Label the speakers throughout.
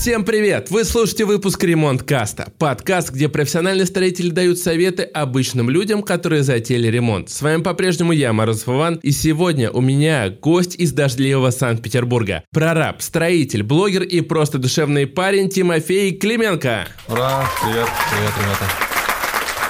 Speaker 1: Всем привет! Вы слушаете выпуск Ремонт Каста. Подкаст, где профессиональные строители дают советы обычным людям, которые затеяли ремонт. С вами по-прежнему я, Мороз Иван, и сегодня у меня гость из дождливого Санкт-Петербурга. Прораб, строитель, блогер и просто душевный парень Тимофей Клименко.
Speaker 2: Ура! Привет, привет, ребята.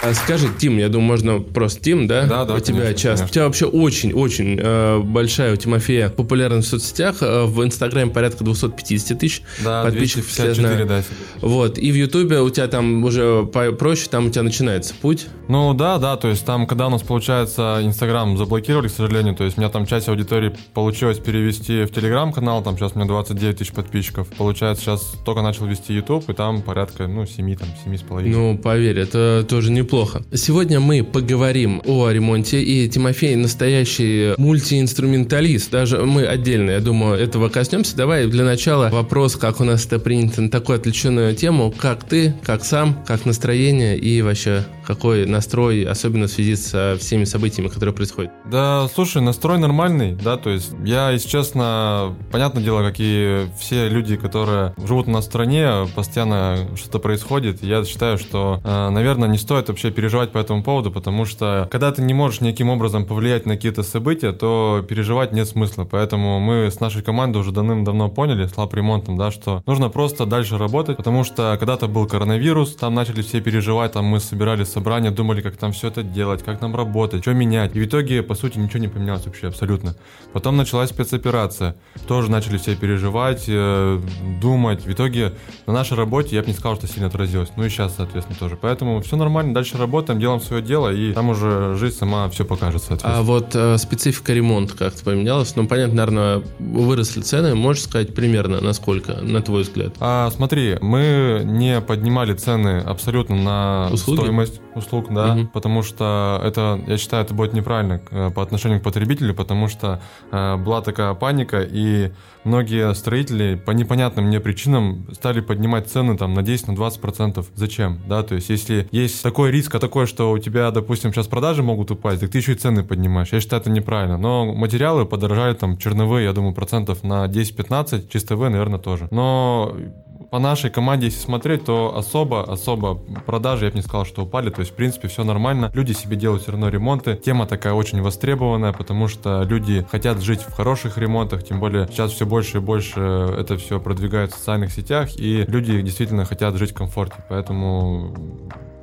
Speaker 1: А скажи, Тим, я думаю, можно просто Тим, да?
Speaker 2: Да, да,
Speaker 1: У тебя
Speaker 2: конечно,
Speaker 1: часто.
Speaker 2: конечно.
Speaker 1: У тебя вообще очень-очень э, большая у Тимофея популярность в соцсетях. Э, в Инстаграме порядка 250 тысяч
Speaker 2: Да,
Speaker 1: подписчиков. все
Speaker 2: 254,
Speaker 1: знают.
Speaker 2: да.
Speaker 1: Вот, и в Ютубе у тебя там уже проще, там у тебя начинается путь.
Speaker 2: Ну да, да, то есть там, когда у нас, получается, Инстаграм заблокировали, к сожалению, то есть у меня там часть аудитории получилось перевести в Телеграм-канал, там сейчас у меня 29 тысяч подписчиков. Получается, сейчас только начал вести Ютуб, и там порядка, ну, 7, там, 7 с половиной.
Speaker 1: Ну, поверь, это тоже неплохо. Сегодня мы поговорим о ремонте, и Тимофей настоящий мультиинструменталист. Даже мы отдельно, я думаю, этого коснемся. Давай для начала вопрос, как у нас это принято на такую отвлеченную тему. Как ты, как сам, как настроение и вообще какой настрой, особенно в связи со всеми событиями, которые происходят?
Speaker 2: Да, слушай, настрой нормальный, да, то есть я, если честно, понятное дело, как и все люди, которые живут в стране, постоянно что-то происходит, я считаю, что, э, наверное, не стоит вообще переживать по этому поводу, потому что когда ты не можешь никаким образом повлиять на какие-то события, то переживать нет смысла, поэтому мы с нашей командой уже давным-давно поняли, с лап ремонтом, да, что нужно просто дальше работать, потому что когда-то был коронавирус, там начали все переживать, там мы собирали собрания, думали, как там все это делать, как нам работать, что менять. И в итоге, по сути, ничего не поменялось вообще абсолютно. Потом началась спецоперация. Тоже начали все переживать, э, думать. В итоге на нашей работе я бы не сказал, что сильно отразилось. Ну и сейчас, соответственно, тоже. Поэтому все нормально, дальше работаем, делаем свое дело, и там уже жизнь сама все покажет, соответственно.
Speaker 1: А вот э, специфика ремонта как-то поменялась? Ну, понятно, наверное, выросли цены. Можешь сказать примерно, насколько, на твой взгляд?
Speaker 2: А, смотри, мы не поднимали цены абсолютно на
Speaker 1: Услуги?
Speaker 2: стоимость услуг, да,
Speaker 1: Мгм.
Speaker 2: потому что это, я считаю, это будет неправильно э, по отношению к потребителю, потому что э, была такая паника, и многие строители по непонятным мне причинам стали поднимать цены там на 10, на 20 процентов. Зачем, да, то есть если есть такой риск, а такой, что у тебя, допустим, сейчас продажи могут упасть, так ты еще и цены поднимаешь. Я считаю, это неправильно. Но материалы подорожали там черновые, я думаю, процентов на 10-15, чистовые, наверное, тоже. Но по нашей команде, если смотреть, то особо, особо продажи, я бы не сказал, что упали. То есть, в принципе, все нормально. Люди себе делают все равно ремонты. Тема такая очень востребованная, потому что люди хотят жить в хороших ремонтах. Тем более, сейчас все больше и больше это все продвигают в социальных сетях. И люди действительно хотят жить в комфорте. Поэтому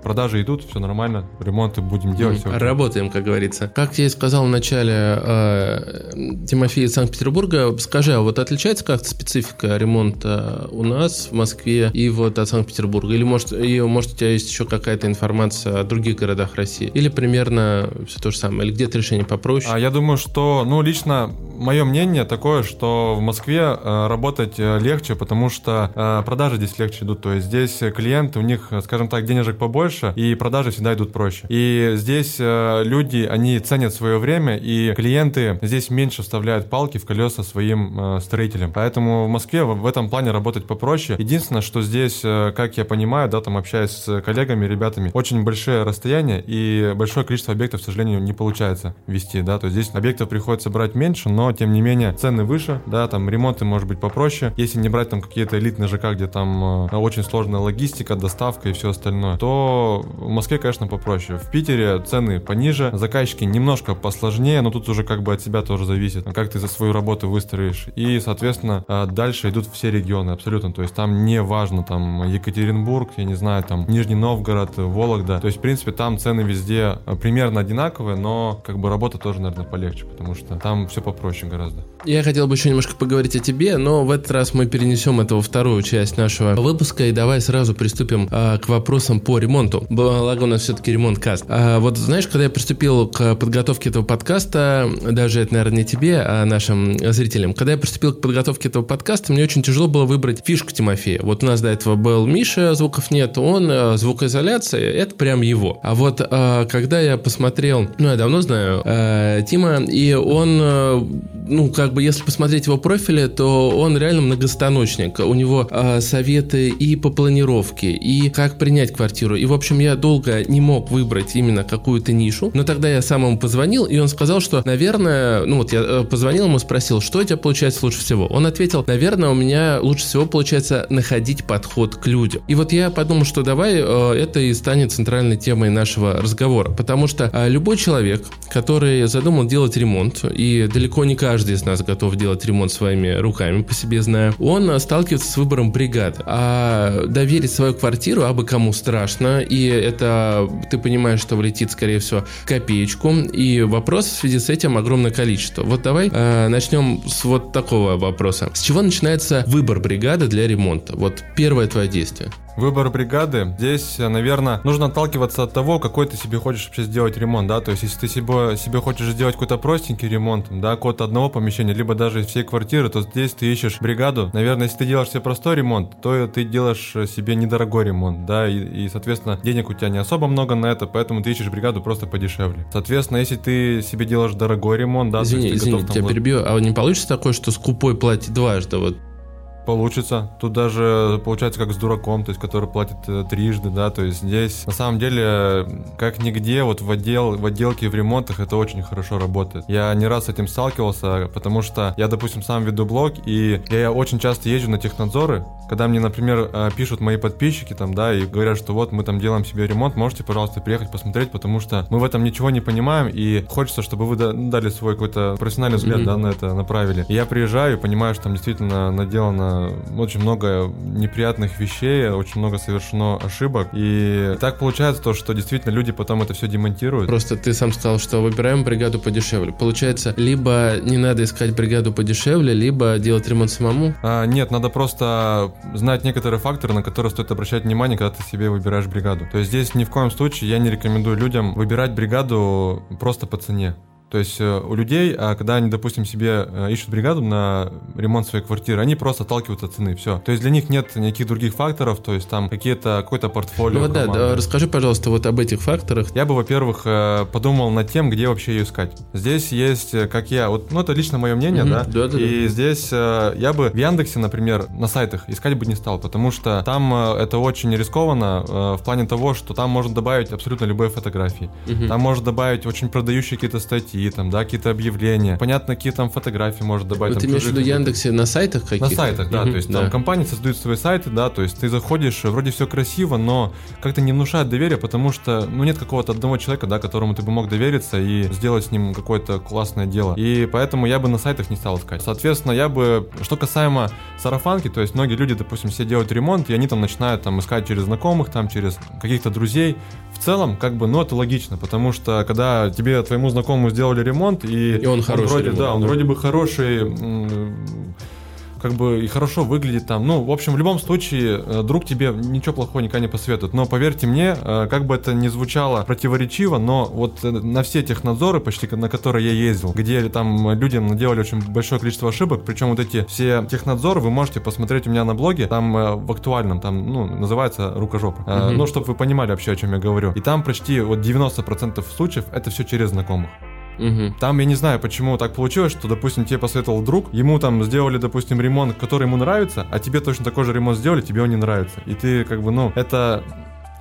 Speaker 2: продажи идут, все нормально. Ремонты будем делать. окей.
Speaker 1: Работаем, как говорится. Как я и сказал в начале, э, Тимофей из Санкт-Петербурга, скажи, а вот отличается как-то специфика ремонта у нас в Москве и вот от Санкт-Петербурга? Или может, и, может у тебя есть еще какая-то информация о других городах России? Или примерно все то же самое? Или где-то решение попроще?
Speaker 2: А я думаю, что, ну, лично мое мнение такое, что в Москве э, работать э, легче, потому что э, продажи здесь легче идут. То есть здесь клиенты, у них, э, скажем так, денежек побольше, и продажи всегда идут проще. И здесь э, люди, они ценят свое время, и клиенты здесь меньше вставляют палки в колеса своим э, строителям. Поэтому в Москве в, в этом плане работать попроще. Единственное, что здесь, э, как я понимаю, да, там общаясь с коллегами, ребятами, очень большие расстояния и большое количество объектов, к сожалению, не получается вести, да, то есть здесь объектов приходится брать меньше, но тем не менее цены выше, да, там ремонты может быть попроще. Если не брать там какие-то элитные ЖК, где там э, очень сложная логистика, доставка и все остальное, то в Москве, конечно, попроще. В Питере цены пониже, заказчики немножко посложнее, но тут уже как бы от себя тоже зависит, как ты за свою работу выстроишь. И, соответственно, э, дальше идут все регионы абсолютно, то есть там не важно там Екатеринбург, я не знаю, там Нижний Новгород, Вологда, то есть, в принципе, там цены везде э, примерно одинаковые, но как бы работа тоже, наверное, полегче, потому что там все попроще гораздо.
Speaker 1: Я хотел бы еще немножко поговорить о тебе, но в этот раз мы перенесем это во вторую часть нашего выпуска, и давай сразу приступим а, к вопросам по ремонту. Благо у нас все-таки ремонт каст. А, вот знаешь, когда я приступил к подготовке этого подкаста, даже это, наверное, не тебе, а нашим зрителям, когда я приступил к подготовке этого подкаста, мне очень тяжело было выбрать фишку Тимофея. Вот у нас до этого был Миша, звуков нет, он э, звукоизоляция, это прям его. А вот э, когда я посмотрел, ну, я давно знаю э, Тима, и он ну, как бы, если посмотреть его профили, то он реально многостаночник. У него советы и по планировке, и как принять квартиру. В общем, я долго не мог выбрать именно какую-то нишу, но тогда я сам ему позвонил, и он сказал, что, наверное, ну вот я э, позвонил ему, спросил, что у тебя получается лучше всего. Он ответил, наверное, у меня лучше всего получается находить подход к людям. И вот я подумал, что давай э, это и станет центральной темой нашего разговора, потому что э, любой человек, который задумал делать ремонт, и далеко не каждый из нас готов делать ремонт своими руками, по себе знаю, он сталкивается с выбором бригады. А доверить свою квартиру абы кому страшно, и это ты понимаешь, что влетит, скорее всего, копеечку, и вопросов в связи с этим огромное количество. Вот давай э, начнем с вот такого вопроса. С чего начинается выбор бригады для ремонта? Вот первое твое действие.
Speaker 2: Выбор бригады. Здесь, наверное, нужно отталкиваться от того, какой ты себе хочешь вообще сделать ремонт, да, то есть если ты себе, себе хочешь сделать какой-то простенький ремонт, да, какого-то одного помещения, либо даже всей квартиры, то здесь ты ищешь бригаду. Наверное, если ты делаешь себе простой ремонт, то ты делаешь себе недорогой ремонт, да, и, и соответственно, денег у тебя не особо много на это, поэтому ты ищешь бригаду просто подешевле. Соответственно, если ты себе делаешь дорогой ремонт, да,
Speaker 1: извини,
Speaker 2: то
Speaker 1: извини, готов, тебя там, перебью, а не получится такое, что скупой платит дважды, вот
Speaker 2: Получится. Тут даже получается как с дураком, то есть который платит э, трижды, да, то есть здесь на самом деле как нигде вот в отдел в отделке в ремонтах это очень хорошо работает. Я не раз с этим сталкивался, потому что я, допустим, сам веду блог и я очень часто езжу на технадзоры, когда мне, например, э, пишут мои подписчики там, да, и говорят, что вот мы там делаем себе ремонт, можете, пожалуйста, приехать посмотреть, потому что мы в этом ничего не понимаем и хочется, чтобы вы дали свой какой-то профессиональный взгляд, mm-hmm. да, на это направили. И я приезжаю и понимаю, что там действительно наделано очень много неприятных вещей, очень много совершено ошибок. И так получается то, что действительно люди потом это все демонтируют.
Speaker 1: Просто ты сам сказал, что выбираем бригаду подешевле. Получается, либо не надо искать бригаду подешевле, либо делать ремонт самому?
Speaker 2: А, нет, надо просто знать некоторые факторы, на которые стоит обращать внимание, когда ты себе выбираешь бригаду. То есть здесь ни в коем случае я не рекомендую людям выбирать бригаду просто по цене. То есть э, у людей, а, когда они, допустим, себе э, ищут бригаду на ремонт своей квартиры, они просто отталкиваются от цены, все. То есть для них нет никаких других факторов, то есть там какие-то, какое-то портфолио.
Speaker 1: Ну да, да, расскажи, пожалуйста, вот об этих факторах.
Speaker 2: Я бы, во-первых, э, подумал над тем, где вообще ее искать. Здесь есть, как я, вот, ну это лично мое мнение, угу, да? Да, да. И да. здесь я бы в Яндексе, например, на сайтах искать бы не стал, потому что там это очень рискованно в плане того, что там можно добавить абсолютно любые фотографии. Угу. Там можно добавить очень продающие какие-то статьи, статьи, там, да, какие-то объявления. Понятно, какие там фотографии может добавить.
Speaker 1: Вот ты имеешь в виду Яндексе на сайтах каких-то?
Speaker 2: На сайтах, да, mm-hmm, то есть да. там компании создают свои сайты, да, то есть ты заходишь, вроде все красиво, но как-то не внушает доверия, потому что, ну, нет какого-то одного человека, да, которому ты бы мог довериться и сделать с ним какое-то классное дело. И поэтому я бы на сайтах не стал искать. Соответственно, я бы, что касаемо сарафанки, то есть многие люди, допустим, все делают ремонт, и они там начинают там искать через знакомых, там через каких-то друзей. В целом, как бы, ну, это логично, потому что когда тебе, твоему знакомому сделали ремонт, и,
Speaker 1: и он, он хороший
Speaker 2: вроде,
Speaker 1: ремонт,
Speaker 2: да, он
Speaker 1: да.
Speaker 2: вроде бы хороший как бы и хорошо выглядит там. Ну, в общем, в любом случае, э, друг тебе ничего плохого никогда не посоветует. Но поверьте мне, э, как бы это ни звучало противоречиво, но вот э, на все технадзоры, почти на которые я ездил, где там людям наделали очень большое количество ошибок, причем вот эти все технадзоры вы можете посмотреть у меня на блоге, там в актуальном, там, ну, называется рукожопа. Угу. Ну, чтобы вы понимали вообще, о чем я говорю. И там почти вот 90% случаев это все через знакомых. Угу. Там я не знаю, почему так получилось, что, допустим, тебе посоветовал друг, ему там сделали, допустим, ремонт, который ему нравится, а тебе точно такой же ремонт сделали, тебе он не нравится. И ты как бы, ну, это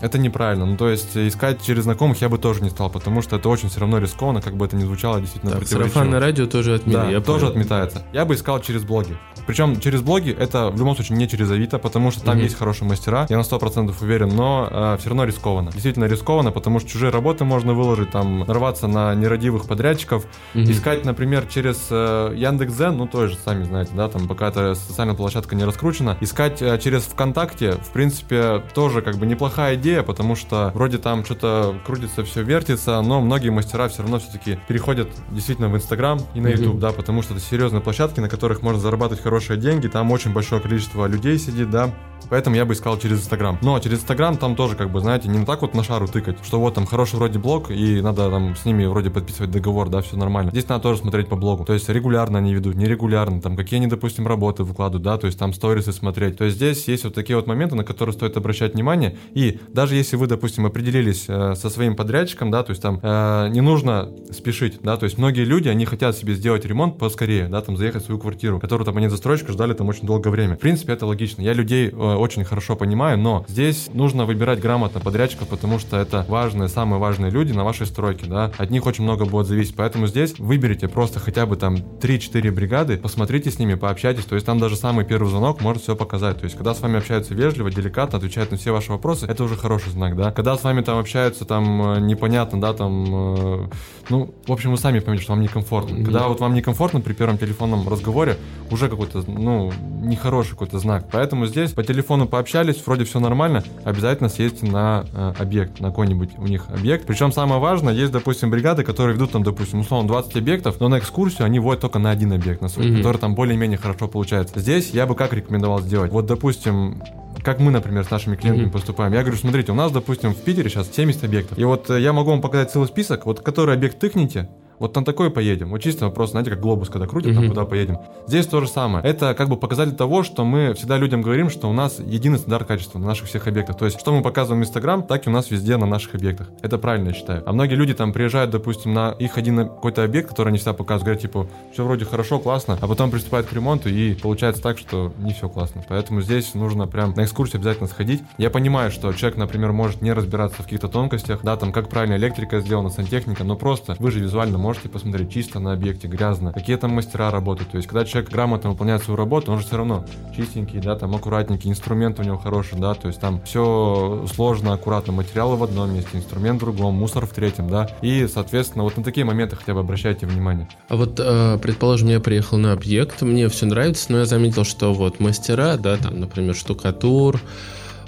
Speaker 2: это неправильно. Ну, то есть искать через знакомых я бы тоже не стал, потому что это очень все равно рискованно, как бы это ни звучало действительно
Speaker 1: так, сарафанное радио тоже отменили.
Speaker 2: Да,
Speaker 1: я
Speaker 2: тоже понял. отметается. Я бы искал через блоги. Причем через блоги это в любом случае не через Авито, потому что там угу. есть хорошие мастера, я на 100% уверен, но э, все равно рискованно. Действительно рискованно, потому что чужие работы можно выложить, там, нарваться на нерадивых подрядчиков. Угу. Искать, например, через э, Яндекс.Зен, ну, тоже, сами знаете, да, там, пока эта социальная площадка не раскручена. Искать э, через ВКонтакте, в принципе, тоже как бы неплохая идея, потому что вроде там что-то крутится, все вертится, но многие мастера все равно все-таки переходят действительно в Инстаграм и на YouTube, mm-hmm. да, потому что это серьезные площадки, на которых можно зарабатывать хорошие деньги, там очень большое количество людей сидит, да, Поэтому я бы искал через Инстаграм. Но через Инстаграм там тоже, как бы, знаете, не так вот на шару тыкать, что вот там хороший вроде блог, и надо там с ними вроде подписывать договор, да, все нормально. Здесь надо тоже смотреть по блогу. То есть регулярно они ведут, нерегулярно, там какие они, допустим, работы выкладывают, да, то есть там сторисы смотреть. То есть здесь есть вот такие вот моменты, на которые стоит обращать внимание. И даже если вы, допустим, определились э, со своим подрядчиком, да, то есть там э, не нужно спешить, да, то есть многие люди, они хотят себе сделать ремонт поскорее, да, там заехать в свою квартиру, которую там они застройщика ждали там очень долгое время. В принципе, это логично. Я людей э, очень хорошо понимаю, но здесь нужно выбирать грамотно подрядчиков, потому что это важные, самые важные люди на вашей стройке, да. От них очень много будет зависеть, поэтому здесь выберите просто хотя бы там 3-4 бригады, посмотрите с ними, пообщайтесь, то есть там даже самый первый звонок может все показать, то есть когда с вами общаются вежливо, деликатно, отвечают на все ваши вопросы, это уже хороший знак, да. Когда с вами там общаются там э, непонятно, да, там, э, ну, в общем, вы сами поймете, что вам некомфортно. Когда вот вам некомфортно при первом телефонном разговоре, уже какой-то, ну, нехороший какой-то знак. Поэтому здесь по телефону пообщались, вроде все нормально, обязательно съездите на э, объект, на какой-нибудь у них объект. Причем самое важное, есть, допустим, бригады, которые ведут там, допустим, условно 20 объектов, но на экскурсию они водят только на один объект, на свой, mm-hmm. который там более-менее хорошо получается. Здесь я бы как рекомендовал сделать? Вот, допустим, как мы, например, с нашими клиентами mm-hmm. поступаем. Я говорю, смотрите, у нас, допустим, в Питере сейчас 70 объектов. И вот э, я могу вам показать целый список, вот который объект тыкните, вот на такой поедем. Вот чисто вопрос, знаете, как глобус, когда крутит, mm-hmm. там куда поедем. Здесь то же самое. Это как бы показатель того, что мы всегда людям говорим, что у нас единый стандарт качества на наших всех объектах. То есть, что мы показываем в Инстаграм, так и у нас везде на наших объектах. Это правильно, я считаю. А многие люди там приезжают, допустим, на их один какой-то объект, который они всегда показывают, говорят, типа, все вроде хорошо, классно, а потом приступают к ремонту, и получается так, что не все классно. Поэтому здесь нужно прям на экскурсию обязательно сходить. Я понимаю, что человек, например, может не разбираться в каких-то тонкостях, да, там, как правильно электрика сделана, сантехника, но просто вы же визуально можете посмотреть чисто на объекте, грязно, какие там мастера работают. То есть, когда человек грамотно выполняет свою работу, он же все равно чистенький, да, там аккуратненький, инструмент у него хороший, да, то есть там все сложно, аккуратно, материалы в одном месте, инструмент в другом, мусор в третьем, да, и, соответственно, вот на такие моменты хотя бы обращайте внимание.
Speaker 1: А вот, э, предположим, я приехал на объект, мне все нравится, но я заметил, что вот мастера, да, там, например, штукатур,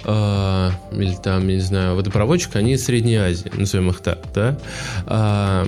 Speaker 1: э, или там, не знаю, водопроводчик, они из Средней Азии, назовем их так, да? Э,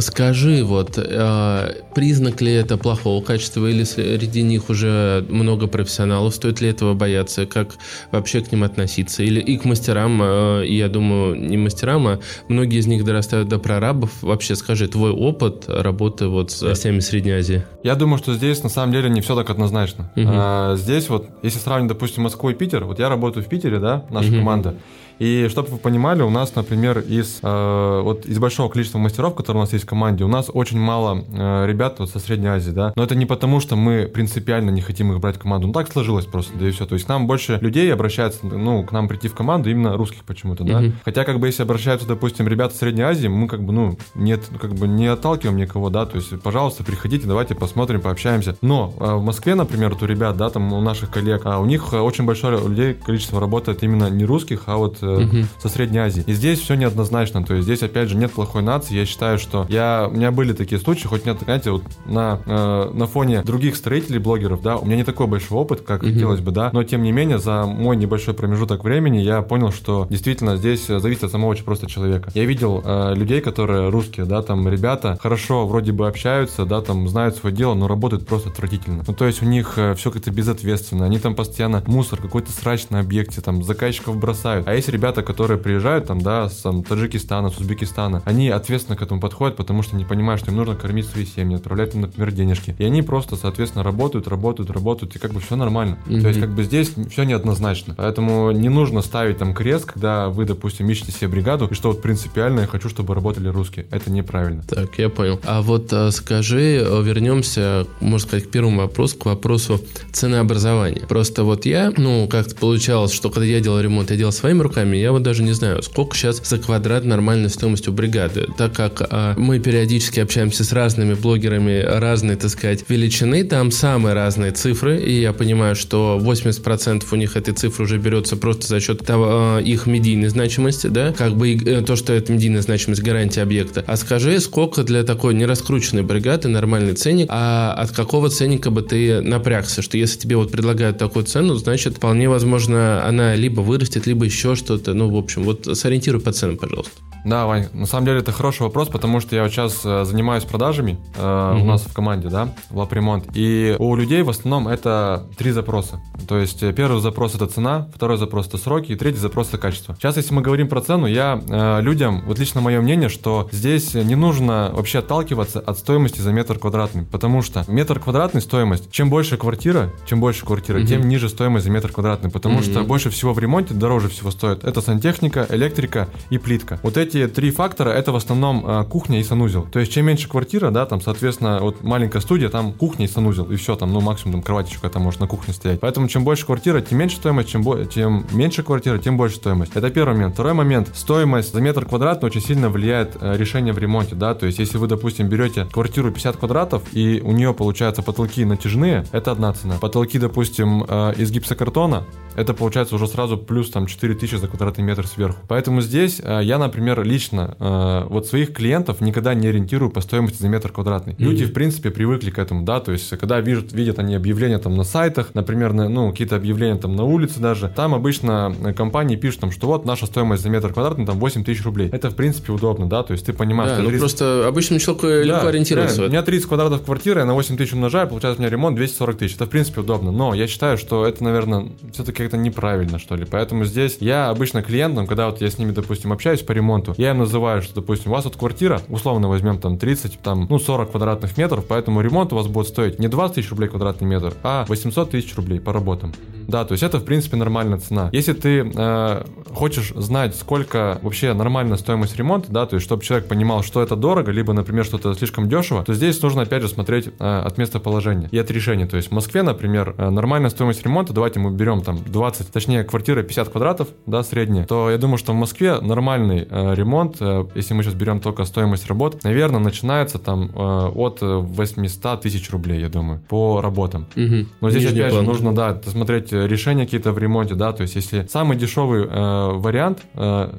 Speaker 1: скажи, вот, э, признак ли это плохого качества, или среди них уже много профессионалов, стоит ли этого бояться, как вообще к ним относиться, или и к мастерам, э, я думаю, не мастерам, а многие из них дорастают до прорабов. Вообще, скажи, твой опыт работы вот с гостями Средней Азии?
Speaker 2: Я думаю, что здесь на самом деле не все так однозначно. Угу. А, здесь вот, если сравнить, допустим, Москву и Питер, вот я работаю в Питере, да, наша mm-hmm. команда. И чтобы вы понимали, у нас, например, из, э, вот из большого количества мастеров, которые у нас есть в команде, у нас очень мало э, ребят вот со Средней Азии, да. Но это не потому, что мы принципиально не хотим их брать в команду. Ну так сложилось просто, да и все. То есть нам больше людей обращаются, ну, к нам прийти в команду именно русских почему-то, да. Mm-hmm. Хотя, как бы, если обращаются, допустим, ребята Средней Азии, мы как бы, ну, нет, как бы не отталкиваем никого, да. То есть, пожалуйста, приходите, давайте посмотрим, пообщаемся. Но э, в Москве, например, вот у ребят, да, там у наших коллег, а у них очень большое людей количество работает именно не русских, а вот mm-hmm. со Средней Азии. И здесь все неоднозначно, то есть здесь, опять же, нет плохой нации. Я считаю, что я, у меня были такие случаи, хоть нет, знаете, вот на, э, на фоне других строителей, блогеров, да, у меня не такой большой опыт, как хотелось бы, да, но тем не менее, за мой небольшой промежуток времени я понял, что действительно здесь зависит от самого очень просто человека. Я видел э, людей, которые русские, да, там ребята хорошо вроде бы общаются, да, там знают свое дело, но работают просто отвратительно. Ну, то есть у них э, все как-то безответственно, они там постоянно мусор, какой-то срач на объекте, там заказчиков бросают. А есть ребята, которые приезжают там, да, с там, Таджикистана, с Узбекистана, они ответственно к этому подходят, потому что не понимают, что им нужно кормить свои семьи, отправлять им, например, денежки. И они просто, соответственно, работают, работают, работают, и как бы все нормально. Mm-hmm. То есть, как бы здесь все неоднозначно. Поэтому не нужно ставить там крест, когда вы, допустим, ищете себе бригаду, и что вот принципиально я хочу, чтобы работали русские. Это неправильно.
Speaker 1: Так, я понял. А вот а, скажи, э, вернемся, можно сказать, к первому вопросу, к вопросу ценообразования. Просто вот я, ну, как-то получалось, что когда я делал ремонт, я делал своими руками, я вот даже не знаю, сколько сейчас за квадрат нормальной стоимостью бригады, так как а, мы периодически общаемся с разными блогерами разной, так сказать, величины, там самые разные цифры, и я понимаю, что 80% у них этой цифры уже берется просто за счет того, а, их медийной значимости, да, как бы и, э, то, что это медийная значимость гарантии объекта. А скажи, сколько для такой нераскрученной бригады нормальный ценник, а от какого ценника бы ты напрягся, что если тебе вот предлагают такую цену, значит, вполне возможно, она либо вырастет, либо еще что-то что-то. Ну, в общем, вот сориентируй по ценам, пожалуйста.
Speaker 2: Да, Вань, на самом деле это хороший вопрос, потому что я вот сейчас э, занимаюсь продажами э, mm-hmm. у нас в команде, да, в Лапремонт. И у людей в основном это три запроса. То есть э, первый запрос это цена, второй запрос это сроки, и третий запрос это качество. Сейчас, если мы говорим про цену, я э, людям, вот лично мое мнение, что здесь не нужно вообще отталкиваться от стоимости за метр квадратный, потому что метр квадратный стоимость, чем больше квартира, чем больше квартира, mm-hmm. тем ниже стоимость за метр квадратный, потому mm-hmm. что больше всего в ремонте дороже всего стоит. Это сантехника, электрика и плитка. Вот эти три фактора это в основном э, кухня и санузел. То есть чем меньше квартира, да, там, соответственно, вот маленькая студия, там кухня и санузел, и все, там, ну, максимум там кровать еще какая-то может на кухне стоять. Поэтому чем больше квартира, тем меньше стоимость, чем, бо- чем меньше квартира, тем больше стоимость. Это первый момент. Второй момент. Стоимость за метр квадратный очень сильно влияет э, решение в ремонте, да, то есть если вы, допустим, берете квартиру 50 квадратов, и у нее, получается, потолки натяжные, это одна цена. Потолки, допустим, э, из гипсокартона, это получается уже сразу плюс там 4000 за квадратный метр сверху. Поэтому здесь э, я, например, лично э, вот своих клиентов никогда не ориентирую по стоимости за метр квадратный. Mm-hmm. Люди, в принципе, привыкли к этому, да, то есть когда видят, видят они объявления там на сайтах, например, на, ну, какие-то объявления там на улице даже, там обычно компании пишут там, что вот наша стоимость за метр квадратный там 8 тысяч рублей. Это, в принципе, удобно, да, то есть ты понимаешь,
Speaker 1: да, что ну 30... просто обычному человеку да, легко ориентироваться. Да,
Speaker 2: у меня 30 квадратов квартиры, я на 8 тысяч умножаю, получается у меня ремонт 240 тысяч. Это, в принципе, удобно, но я считаю, что это, наверное, все-таки как-то неправильно, что ли. Поэтому здесь я обычно клиентам, когда вот я с ними, допустим, общаюсь по ремонту, я им называю, что, допустим, у вас вот квартира, условно возьмем там 30, там, ну, 40 квадратных метров, поэтому ремонт у вас будет стоить не 20 тысяч рублей квадратный метр, а 800 тысяч рублей по работам. Да, то есть это, в принципе, нормальная цена. Если ты э, хочешь знать, сколько вообще нормальная стоимость ремонта, да, то есть чтобы человек понимал, что это дорого, либо, например, что-то слишком дешево, то здесь нужно, опять же, смотреть э, от местоположения и от решения. То есть в Москве, например, э, нормальная стоимость ремонта, давайте мы берем там 20, точнее, квартира 50 квадратов, да, средняя, то я думаю, что в Москве нормальный э, ремонт, э, если мы сейчас берем только стоимость работ, наверное, начинается там э, от 800 тысяч рублей, я думаю, по работам. Угу. Но здесь, Нижний опять план. же, нужно, да, смотреть решения какие-то в ремонте, да, то есть если самый дешевый э, вариант, э,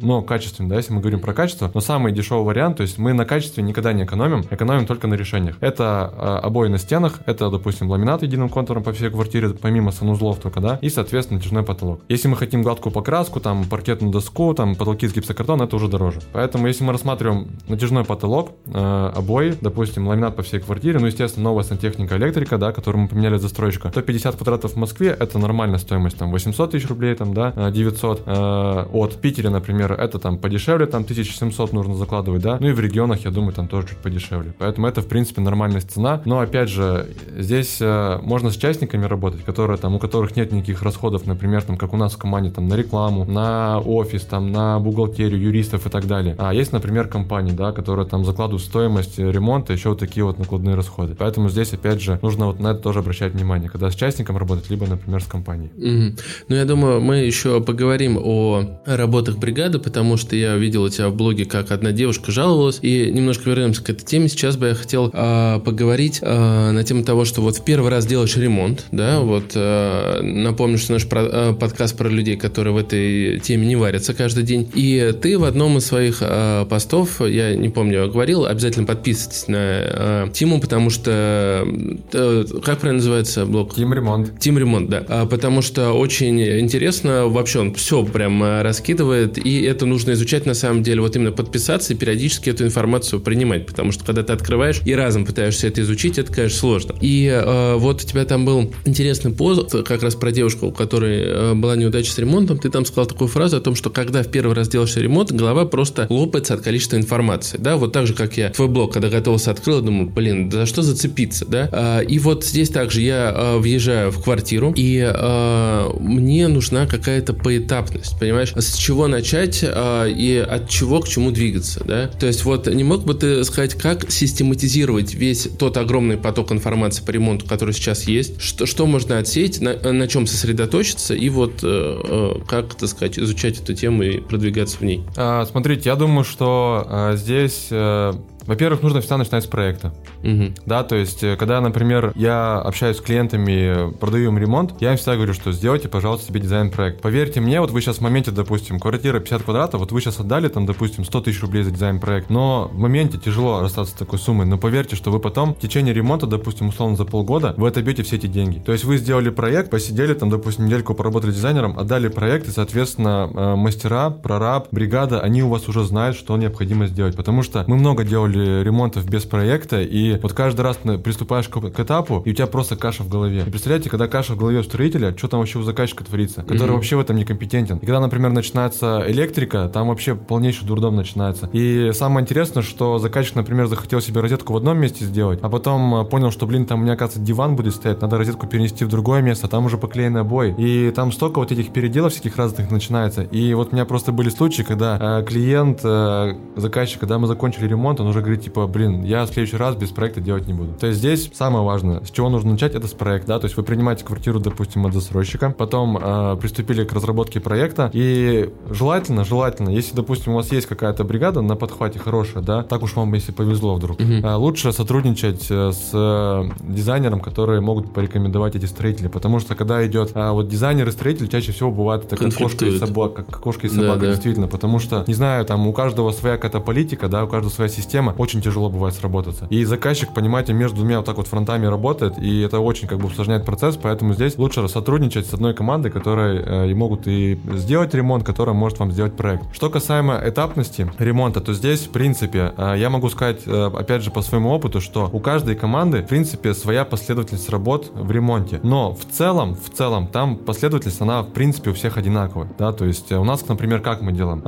Speaker 2: но качественный, да, если мы говорим про качество, но самый дешевый вариант, то есть мы на качестве никогда не экономим, экономим только на решениях. Это э, обои на стенах, это, допустим, ламинат единым контуром по всей квартире, помимо санузлов только, да, и, соответственно, натяжной потолок. Если мы хотим гладкую покраску, там, паркетную доску, там, потолки из гипсокартона, это уже дороже. Поэтому, если мы рассматриваем натяжной потолок, э, обои, допустим, ламинат по всей квартире, ну, естественно, новая сантехника, электрика, да, которую мы поменяли застройщика, 150 квадратов в Москве, это нормальная стоимость, там, 800 тысяч рублей, там, да, 900. Э, от Питера, например, это там подешевле, там, 1700 нужно закладывать, да, ну, и в регионах, я думаю, там тоже чуть подешевле. Поэтому это, в принципе, нормальная цена. Но, опять же, здесь э, можно с частниками работать, которые, там, у которых нет никаких расходов, например, там, как у нас в команде, там, на рекламу, на офис, там, на бухгалтерию, юристов и так далее. А есть, например, компании, да, которые там закладывают стоимость ремонта, еще вот такие вот накладные расходы. Поэтому здесь, опять же, нужно вот на это тоже обращать внимание, когда с частником работать, либо, например, с компанией.
Speaker 1: Mm-hmm. Ну, я думаю, мы еще поговорим о работах бригады, потому что я видел у тебя в блоге, как одна девушка жаловалась, и немножко вернемся к этой теме. Сейчас бы я хотел э, поговорить э, на тему того, что вот в первый раз делаешь ремонт, да, вот э, напомню, что наш про, э, подкаст про людей, которые в этой теме не варятся каждый день, и ты в одном из своих э, постов, я не помню, говорил, обязательно подписывайтесь на э, Тиму, потому что, э, как правильно называется блог?
Speaker 2: Тим Ремонт.
Speaker 1: Тим Ремонт, да, а, потому что очень интересно, вообще он все прям э, раскидывает, и это нужно изучать на самом деле, вот именно подписаться и периодически эту информацию принимать, потому что когда ты открываешь и разом пытаешься это изучить, это, конечно, сложно. И э, вот у тебя там был интересный пост, как раз про девушку, у которой была неудача с ремонтом, ты там сказал такую фразу о том, что когда в первый раз делаешь ремонт, голова просто лопается от количества информации, да, вот так же, как я твой блог, когда готовился открыл, думаю, блин, за что зацепиться, да, э, и вот здесь также я э, въезжаю в квартиру, и э, мне нужна какая-то поэтапность, понимаешь? С чего начать и от чего к чему двигаться, да? То есть вот не мог бы ты сказать, как систематизировать весь тот огромный поток информации по ремонту, который сейчас есть, что, что можно отсеять, на, на чем сосредоточиться и вот э, э, как, так сказать, изучать эту тему и продвигаться в ней?
Speaker 2: А, смотрите, я думаю, что а, здесь а, Во-первых, нужно всегда начинать с проекта. Угу. Да, то есть, э, когда, например, я общаюсь с клиентами, продаю им ремонт, я им всегда говорю, что сделайте, пожалуйста, себе дизайн-проект. Поверьте мне, вот вы сейчас в моменте, допустим, квартира 50 квадратов, вот вы сейчас отдали там, допустим, 100 тысяч рублей за дизайн-проект, но в моменте тяжело расстаться с такой суммой, но поверьте, что вы потом в течение ремонта, допустим, условно за полгода, вы отобьете все эти деньги. То есть вы сделали проект, посидели там, допустим, недельку поработали дизайнером, отдали проект, и, соответственно, э, мастера, прораб, бригада, они у вас уже знают, что необходимо сделать. Потому что мы много делали ремонтов без проекта, и вот каждый раз приступаешь к, к этапу, и у тебя просто каша в голове. И представляете, когда каша в голове у строителя, что там вообще у заказчика творится, который mm-hmm. вообще в этом некомпетентен. И когда, например, начинается электрика, там вообще полнейший дурдом начинается. И самое интересное, что заказчик, например, захотел себе розетку в одном месте сделать, а потом э, понял, что, блин, там у меня, оказывается, диван будет стоять, надо розетку перенести в другое место, там уже поклеенный обои. И там столько вот этих переделов всяких разных начинается. И вот у меня просто были случаи, когда э, клиент, э, заказчик, когда мы закончили ремонт, он уже говорит, типа, блин, я в следующий раз без проекта делать не буду. То есть здесь самое важное, с чего нужно начать, это с проекта, да, то есть вы принимаете квартиру, допустим, от застройщика, потом э, приступили к разработке проекта, и желательно, желательно, если, допустим, у вас есть какая-то бригада на подхвате хорошая, да, так уж вам, если повезло вдруг, uh-huh. э, лучше сотрудничать э, с э, дизайнером, которые могут порекомендовать эти строители, потому что когда идет э, вот дизайнер и строитель, чаще всего бывает это как кошка и собака, как кошка и собака, да, да. действительно, потому что, не знаю, там у каждого своя какая-то политика, да, у каждого своя система, очень тяжело бывает сработаться. И заказчик, понимаете, между двумя вот так вот фронтами работает, и это очень как бы усложняет процесс, поэтому здесь лучше сотрудничать с одной командой, которая э, и могут и сделать ремонт, которая может вам сделать проект. Что касаемо этапности ремонта, то здесь, в принципе, э, я могу сказать, э, опять же, по своему опыту, что у каждой команды, в принципе, своя последовательность работ в ремонте. Но в целом, в целом, там последовательность, она, в принципе, у всех одинаковая, да, то есть у нас, например, как мы делаем,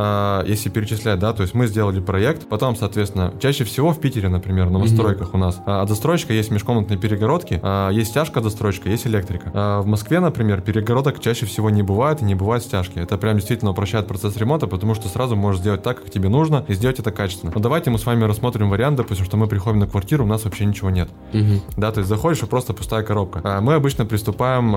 Speaker 2: если перечислять, да, то есть мы сделали проект, потом, соответственно, чаще всего в Питере, например, на новостройках mm-hmm. у нас а, от застройщика есть межкомнатные перегородки, а, есть стяжка от застройщика, есть электрика. В Москве, например, перегородок чаще всего не бывает и не бывает стяжки. Это прям действительно упрощает процесс ремонта, потому что сразу можешь сделать так, как тебе нужно, и сделать это качественно. Но давайте мы с вами рассмотрим вариант, допустим, что мы приходим на квартиру, у нас вообще ничего нет. Mm-hmm. Да, то есть заходишь и просто пустая коробка. Мы обычно приступаем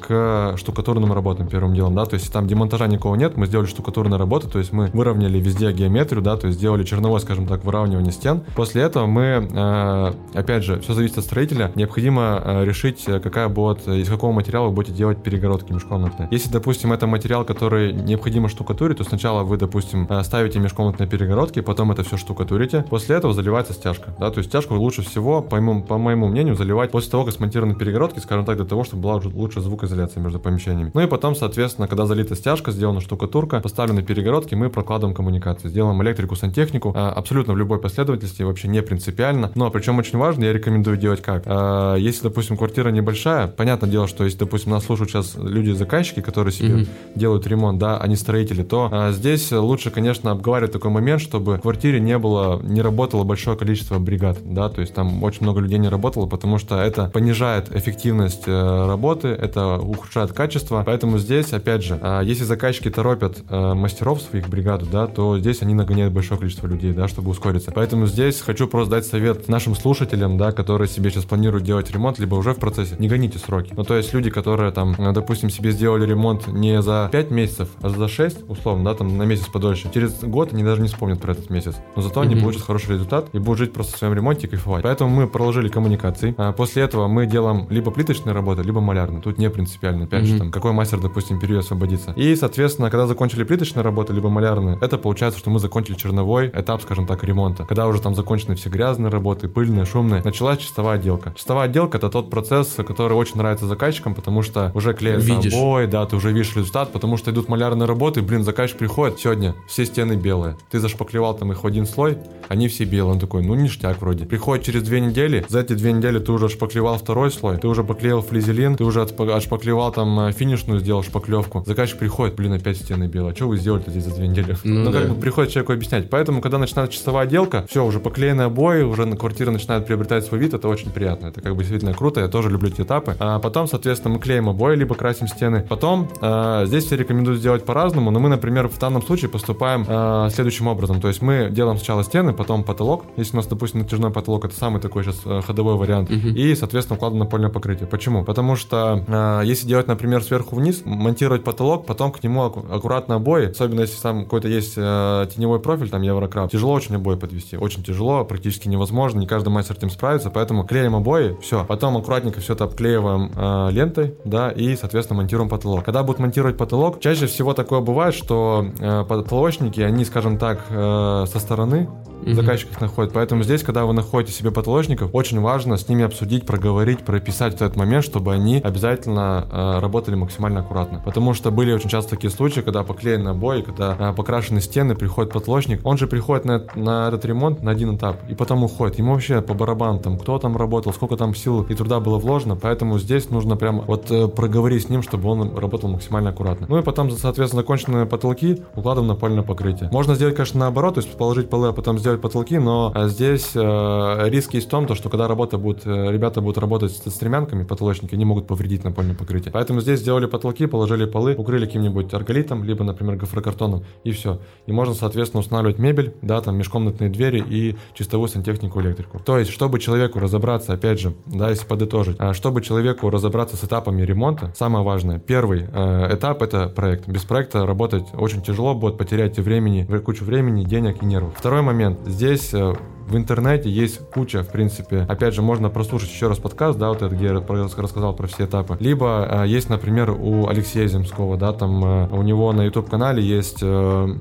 Speaker 2: к штукатурным работам первым делом, да, то есть там демонтажа никого нет, мы сделали штукатурные работы, то есть мы выровняли везде геометрию, да, то есть сделали черновой, скажем так, выравнивание стен. После этого мы, э, опять же, все зависит от строителя, необходимо э, решить, э, какая будет, из какого материала вы будете делать перегородки межкомнатные. Если, допустим, это материал, который необходимо штукатурить, то сначала вы, допустим, ставите межкомнатные перегородки, потом это все штукатурите, после этого заливается стяжка, да, то есть стяжку лучше всего, по моему, по моему мнению, заливать после того, как смонтированы перегородки, скажем так, для того, чтобы была лучше звукоизоляция между помещениями. Ну и потом, соответственно, когда залита стяжка, сделана штукатурка, поставлены перегородки, мы прокладываем коммуникации, сделаем электрику, сантехнику, абсолютно в любой последовательности, вообще не принципиально. Но причем очень важно, я рекомендую делать как. А, если, допустим, квартира небольшая, понятное дело, что если, допустим, нас слушают сейчас люди-заказчики, которые себе mm-hmm. делают ремонт, да, а не строители, то а, здесь лучше, конечно, обговаривать такой момент, чтобы в квартире не было, не работало большое количество бригад, да, то есть там очень много людей не работало, потому что это понижает эффективность э, работы, это ухудшает качество, поэтому здесь, опять же, если заказчики торопят э, мастеров своих бригаду, да, то здесь они нагоняют большое количество людей, да, чтобы ускориться. Поэтому здесь хочу просто дать совет нашим слушателям, да, которые себе сейчас планируют делать ремонт, либо уже в процессе, не гоните сроки. Ну, то есть люди, которые там, э, допустим, себе сделали ремонт не за 5 месяцев, а за 6, условно, да, там на месяц подольше, через год они даже не вспомнят про этот месяц. Но зато mm-hmm. они получат хороший результат и будут жить просто в своем ремонте и кайфовать. Поэтому мы проложили коммуникации. А после этого мы делаем либо плиточные работы, либо малярные. Тут не принципиально. Опять mm-hmm. же, там, какой мастер, допустим, период освободится. И, соответственно, когда закончили плиточные работы, либо малярные, это получается, что мы закончили черновой этап, скажем так, ремонта. Когда уже там закончены все грязные работы, пыльные, шумные, началась чистовая отделка. Чистовая отделка это тот процесс, который очень нравится заказчикам, потому что уже клеятся видишь. обои, да, ты уже видишь результат, потому что идут малярные работы, блин, заказчик приходит, сегодня все стены белые. Ты зашпаклевал там их в один слой, они все белые. Он такой, ну ништяк вроде. Приходит через две недели, за эти две недели ты уже шпаклевал второй слой, ты уже поклеил флизелин, ты уже отшпаклевал там э, финишную, сделал шпаклевку. Заказчик приходит, блин, опять стены белые. А что вы сделали здесь за две недели? Ну, ну да. как бы приходит человеку объяснять. Поэтому, когда начинается чистовая отделка, все, уже поклеенные обои, уже на квартира начинает приобретать свой вид, это очень приятно. Это как бы действительно круто, я тоже люблю эти этапы. А потом, соответственно, мы клеим обои, либо красим стены. Потом, э, здесь все рекомендуют сделать по-разному, но мы, например, в данном случае поступаем э, следующим образом. То есть мы делаем сначала стены, потом потолок. Если у нас, допустим, натяжной потолок, это самый такой сейчас э, ходовой вариант. Uh-huh. И, соответственно, укладываем напольное покрытие. Почему? Потому что э, если делать, например, сверху вниз, монтировать потолок, потом к нему аккуратно обои, особенно если там какой-то есть э, теневой профиль, там еврокраб, тяжело очень обои подвинуть вести. Очень тяжело, практически невозможно, не каждый мастер этим справится, поэтому клеим обои, все. Потом аккуратненько все это обклеиваем э, лентой, да, и, соответственно, монтируем потолок. Когда будут монтировать потолок, чаще всего такое бывает, что э, потолочники, они, скажем так, э, со стороны mm-hmm. заказчиков находят. Поэтому здесь, когда вы находите себе потолочников, очень важно с ними обсудить, проговорить, прописать в этот момент, чтобы они обязательно э, работали максимально аккуратно. Потому что были очень часто такие случаи, когда поклеены обои, когда э, покрашены стены, приходит потолочник, он же приходит на, на этот ремонт на один этап и потом уходит. Ему вообще по барабану там, кто там работал, сколько там сил и труда было вложено, поэтому здесь нужно прямо вот э, проговорить с ним, чтобы он работал максимально аккуратно. Ну и потом, соответственно, законченные потолки укладываем на польное покрытие. Можно сделать, конечно, наоборот, то есть положить полы, а потом сделать потолки, но а, здесь э, риск есть в том, то, что когда работа будет, э, ребята будут работать с стремянками, потолочники, они могут повредить напольное покрытие. Поэтому здесь сделали потолки, положили полы, укрыли каким-нибудь арголитом, либо, например, гофрокартоном, и все. И можно, соответственно, устанавливать мебель, да, там межкомнатные двери и чистовую сантехнику, электрику. То есть, чтобы человеку разобраться, опять же, да, если подытожить, а, чтобы человеку разобраться с этапами ремонта, самое важное, первый э, этап это проект. Без проекта работать очень тяжело будет, потерять времени, кучу времени, денег и нервов. Второй момент. Здесь э, в интернете есть куча, в принципе, опять же, можно прослушать еще раз подкаст, да, вот это, где я рассказал про все этапы. Либо э, есть, например, у Алексея Земского, да, там э, у него на YouTube-канале есть э,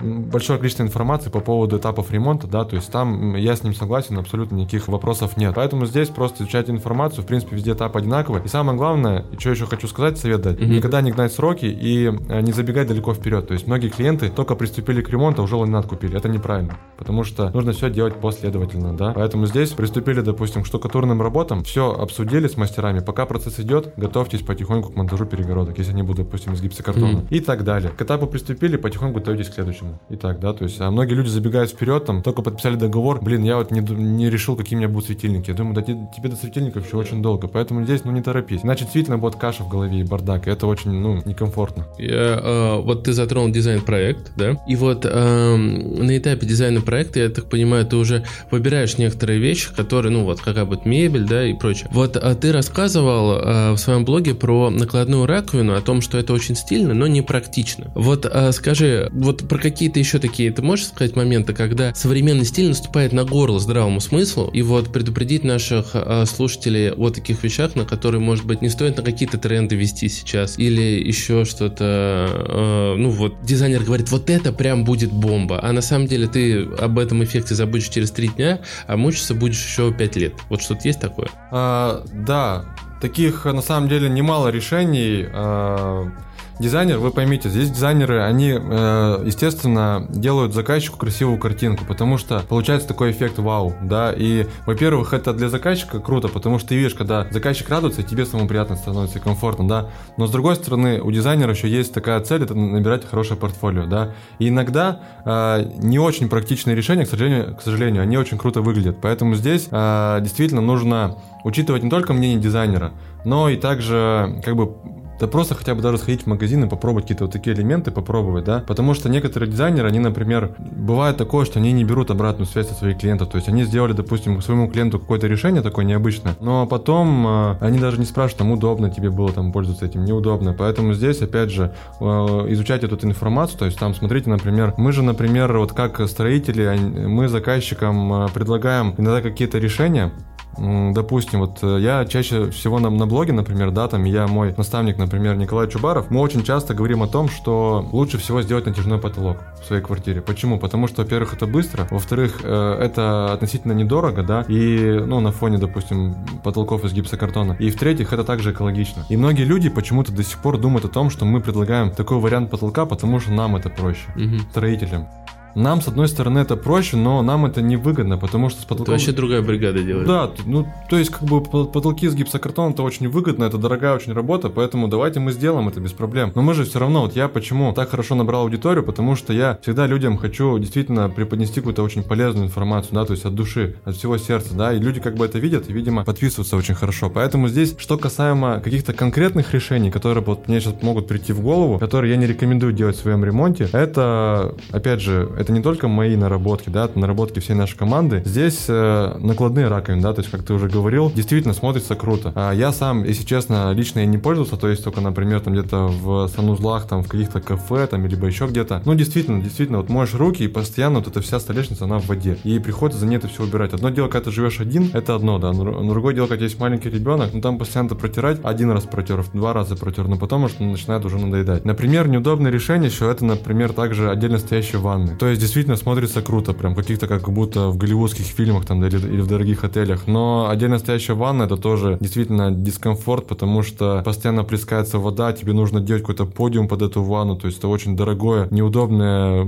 Speaker 2: большое количество информации по поводу этапов ремонта, да, то есть там я с ним согласен, абсолютно никаких вопросов нет. Поэтому здесь просто изучать информацию, в принципе, везде этап одинаковый. И самое главное, что еще хочу сказать, совет дать, mm-hmm. никогда не гнать сроки и э, не забегать далеко вперед. То есть многие клиенты только приступили к ремонту, а уже ламинат купили. Это неправильно, потому что нужно все делать последовательно, да. Поэтому здесь приступили, допустим, к штукатурным работам, все обсудили с мастерами, пока процесс идет, готовьтесь потихоньку к монтажу перегородок, если они будут, допустим, из гипсокартона mm-hmm. и так далее. К этапу приступили, потихоньку готовитесь к следующему. И так, да, то есть, а многие люди забегают вперед, там, только подписали договор, блин, я вот не, не решил, какие у меня будут светильники. Я думаю, да тебе до светильников еще очень долго, поэтому здесь, ну, не торопись. Иначе действительно будет каша в голове и бардак, и это очень, ну, некомфортно.
Speaker 1: Я, э, вот ты затронул дизайн-проект, да, и вот э, на этапе дизайна проекта, я так понимаю, ты уже выбираешь некоторые вещи, которые, ну, вот, какая будет мебель, да, и прочее. Вот а ты рассказывал э, в своем блоге про накладную раковину, о том, что это очень стильно, но не практично. Вот э, скажи, вот про какие-то еще такие, ты можешь сказать моменты, когда современный стиль наступает на горло здравому смыслу, и вот предупредить наших э, слушателей о таких вещах, на которые, может быть, не стоит на какие-то тренды вести сейчас, или еще что-то, э, ну вот, дизайнер говорит, вот это прям будет бомба, а на самом деле ты об этом эффекте забудешь через три дня, а мучиться будешь еще пять лет. Вот что-то есть такое?
Speaker 2: А, да, таких на самом деле немало решений. А Дизайнер, вы поймите, здесь дизайнеры, они, э, естественно, делают заказчику красивую картинку, потому что получается такой эффект вау, да, и, во-первых, это для заказчика круто, потому что ты видишь, когда заказчик радуется, тебе самому приятно становится комфортно, да, но с другой стороны, у дизайнера еще есть такая цель, это набирать хорошее портфолио, да, и иногда э, не очень практичные решения, к сожалению, к сожалению, они очень круто выглядят, поэтому здесь э, действительно нужно учитывать не только мнение дизайнера, но и также как бы да просто хотя бы даже сходить в магазин и попробовать какие-то вот такие элементы, попробовать, да, потому что некоторые дизайнеры, они, например, бывает такое, что они не берут обратную связь от своих клиентов, то есть они сделали, допустим, своему клиенту какое-то решение такое необычное, но потом э, они даже не спрашивают, там, удобно тебе было там пользоваться этим, неудобно, поэтому здесь, опять же, э, изучать эту информацию, то есть там, смотрите, например, мы же, например, вот как строители, мы заказчикам э, предлагаем иногда какие-то решения, Допустим, вот э, я чаще всего на, на блоге, например, да, там я мой наставник, например, Николай Чубаров, мы очень часто говорим о том, что лучше всего сделать натяжной потолок в своей квартире. Почему? Потому что, во-первых, это быстро, во-вторых, э, это относительно недорого, да, и, ну, на фоне, допустим, потолков из гипсокартона. И в-третьих, это также экологично. И многие люди почему-то до сих пор думают о том, что мы предлагаем такой вариант потолка, потому что нам это проще, угу. строителям. Нам, с одной стороны, это проще, но нам это невыгодно, потому что с
Speaker 1: потолком... Это вообще другая бригада делает.
Speaker 2: Да, ну, то есть, как бы, потолки с гипсокартоном это очень выгодно, это дорогая очень работа, поэтому давайте мы сделаем это без проблем. Но мы же все равно, вот я почему так хорошо набрал аудиторию, потому что я всегда людям хочу действительно преподнести какую-то очень полезную информацию, да, то есть от души, от всего сердца, да, и люди как бы это видят и, видимо, подписываются очень хорошо. Поэтому здесь, что касаемо каких-то конкретных решений, которые вот мне сейчас могут прийти в голову, которые я не рекомендую делать в своем ремонте, это, опять же, это не только мои наработки, да, это наработки всей нашей команды. Здесь э, накладные раковины, да, то есть, как ты уже говорил, действительно смотрится круто. А я сам, если честно, лично я не пользовался, то есть только, например, там где-то в санузлах, там в каких-то кафе, там, либо еще где-то. Ну, действительно, действительно, вот моешь руки, и постоянно вот эта вся столешница, она в воде. И приходится за ней это все убирать. Одно дело, когда ты живешь один, это одно, да, но другое дело, когда есть маленький ребенок, ну там постоянно протирать, один раз протер, два раза протер, но потом что начинает уже надоедать. Например, неудобное решение еще это, например, также отдельно стоящие ванны. То есть действительно смотрится круто, прям каких-то как будто в голливудских фильмах там или, или в дорогих отелях. Но отдельно стоящая ванна это тоже действительно дискомфорт, потому что постоянно плескается вода, тебе нужно делать какой-то подиум под эту ванну, то есть это очень дорогое, неудобное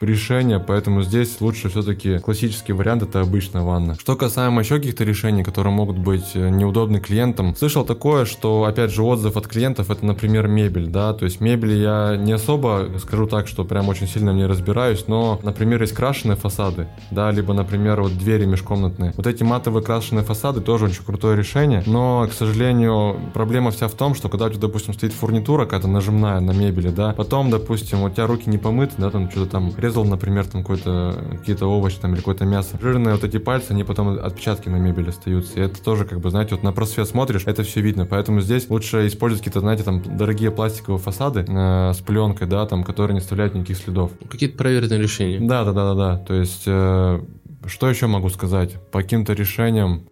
Speaker 2: решение, поэтому здесь лучше все-таки классический вариант это обычная ванна. Что касаемо еще каких-то решений, которые могут быть э, неудобны клиентам, слышал такое, что опять же отзыв от клиентов это, например, мебель, да, то есть мебель я не особо скажу так, что прям очень сильно не разбираюсь, но, например, есть крашеные фасады, да, либо, например, вот двери межкомнатные. Вот эти матовые крашеные фасады тоже очень крутое решение, но, к сожалению, проблема вся в том, что когда у тебя, допустим, стоит фурнитура какая-то нажимная на мебели, да, потом, допустим, у тебя руки не помыты, да, там что-то там резал, например, там какой-то какие-то овощи там или какое-то мясо. Жирные вот эти пальцы, они потом отпечатки на мебели остаются. И это тоже, как бы, знаете, вот на просвет смотришь, это все видно. Поэтому здесь лучше использовать какие-то, знаете, там дорогие пластиковые фасады э, с пленкой, да, там, которые не оставляют никаких следов.
Speaker 1: Какие-то проверенные решения.
Speaker 2: Да, да, да, да, да. То есть, э, что еще могу сказать? По каким-то решениям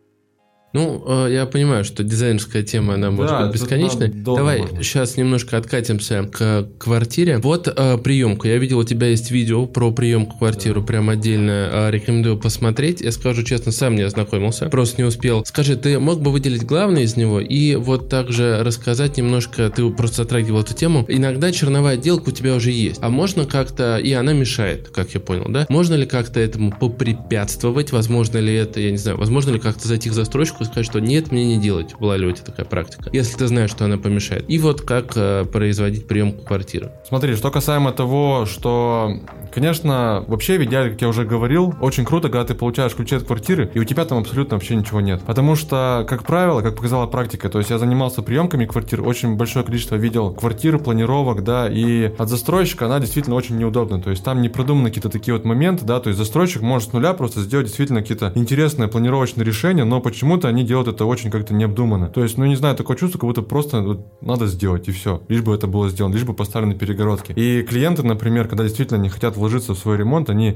Speaker 1: ну, э, я понимаю, что дизайнерская тема, она может да, быть бесконечной. Давай можно. сейчас немножко откатимся к квартире. Вот э, приемку. Я видел, у тебя есть видео про приемку квартиру, да. прям отдельно э, рекомендую посмотреть. Я скажу честно, сам не ознакомился, просто не успел. Скажи, ты мог бы выделить главное из него и вот также рассказать немножко, ты просто затрагивал эту тему. Иногда черновая отделка у тебя уже есть, а можно как-то, и она мешает, как я понял, да? Можно ли как-то этому попрепятствовать? Возможно ли это, я не знаю, возможно ли как-то зайти в застройщику сказать, что нет, мне не делать. Была ли у тебя такая практика? Если ты знаешь, что она помешает. И вот как э, производить приемку квартиры.
Speaker 2: Смотри, что касаемо того, что Конечно, вообще в идеале, как я уже говорил, очень круто, когда ты получаешь ключи от квартиры, и у тебя там абсолютно вообще ничего нет. Потому что, как правило, как показала практика, то есть я занимался приемками квартир, очень большое количество видел квартир, планировок, да, и от застройщика она действительно очень неудобна. То есть там не продуманы какие-то такие вот моменты, да, то есть застройщик может с нуля просто сделать действительно какие-то интересные планировочные решения, но почему-то они делают это очень как-то необдуманно. То есть, ну не знаю, такое чувство, как будто просто вот, надо сделать и все, лишь бы это было сделано, лишь бы поставлены перегородки. И клиенты, например, когда действительно не хотят вложиться в свой ремонт, они э,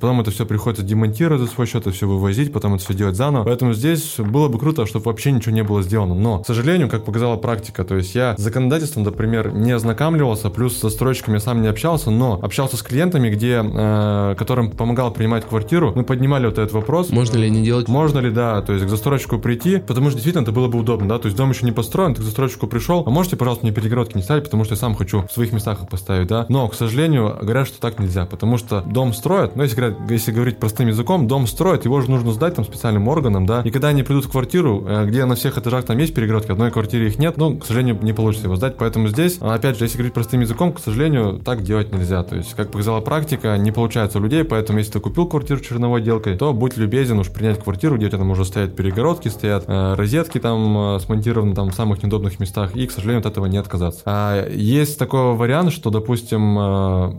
Speaker 2: потом это все приходится демонтировать за свой счет, и все вывозить, потом это все делать заново. Поэтому здесь было бы круто, чтобы вообще ничего не было сделано. Но, к сожалению, как показала практика, то есть я с законодательством, например, не ознакомливался, плюс с застройщиками я сам не общался, но общался с клиентами, где, э, которым помогал принимать квартиру, мы поднимали вот этот вопрос.
Speaker 1: Можно ли не делать?
Speaker 2: Можно ли, да, то есть к застройщику прийти, потому что действительно это было бы удобно, да, то есть дом еще не построен, ты к застройщику пришел, а можете, пожалуйста, мне перегородки не ставить, потому что я сам хочу в своих местах их поставить, да. Но, к сожалению, говорят, что так нельзя, потому что дом строят, ну, если, если говорить простым языком, дом строят, его же нужно сдать там специальным органам, да, и когда они придут в квартиру, э, где на всех этажах там есть перегородки, одной квартире их нет, ну, к сожалению, не получится его сдать, поэтому здесь, опять же, если говорить простым языком, к сожалению, так делать нельзя, то есть, как показала практика, не получается у людей, поэтому если ты купил квартиру черновой отделкой, то будь любезен уж принять квартиру, где у тебя там уже стоят перегородки, стоят э, розетки там э, смонтированы там в самых неудобных местах, и, к сожалению, от этого не отказаться. А есть такой вариант, что, допустим, э,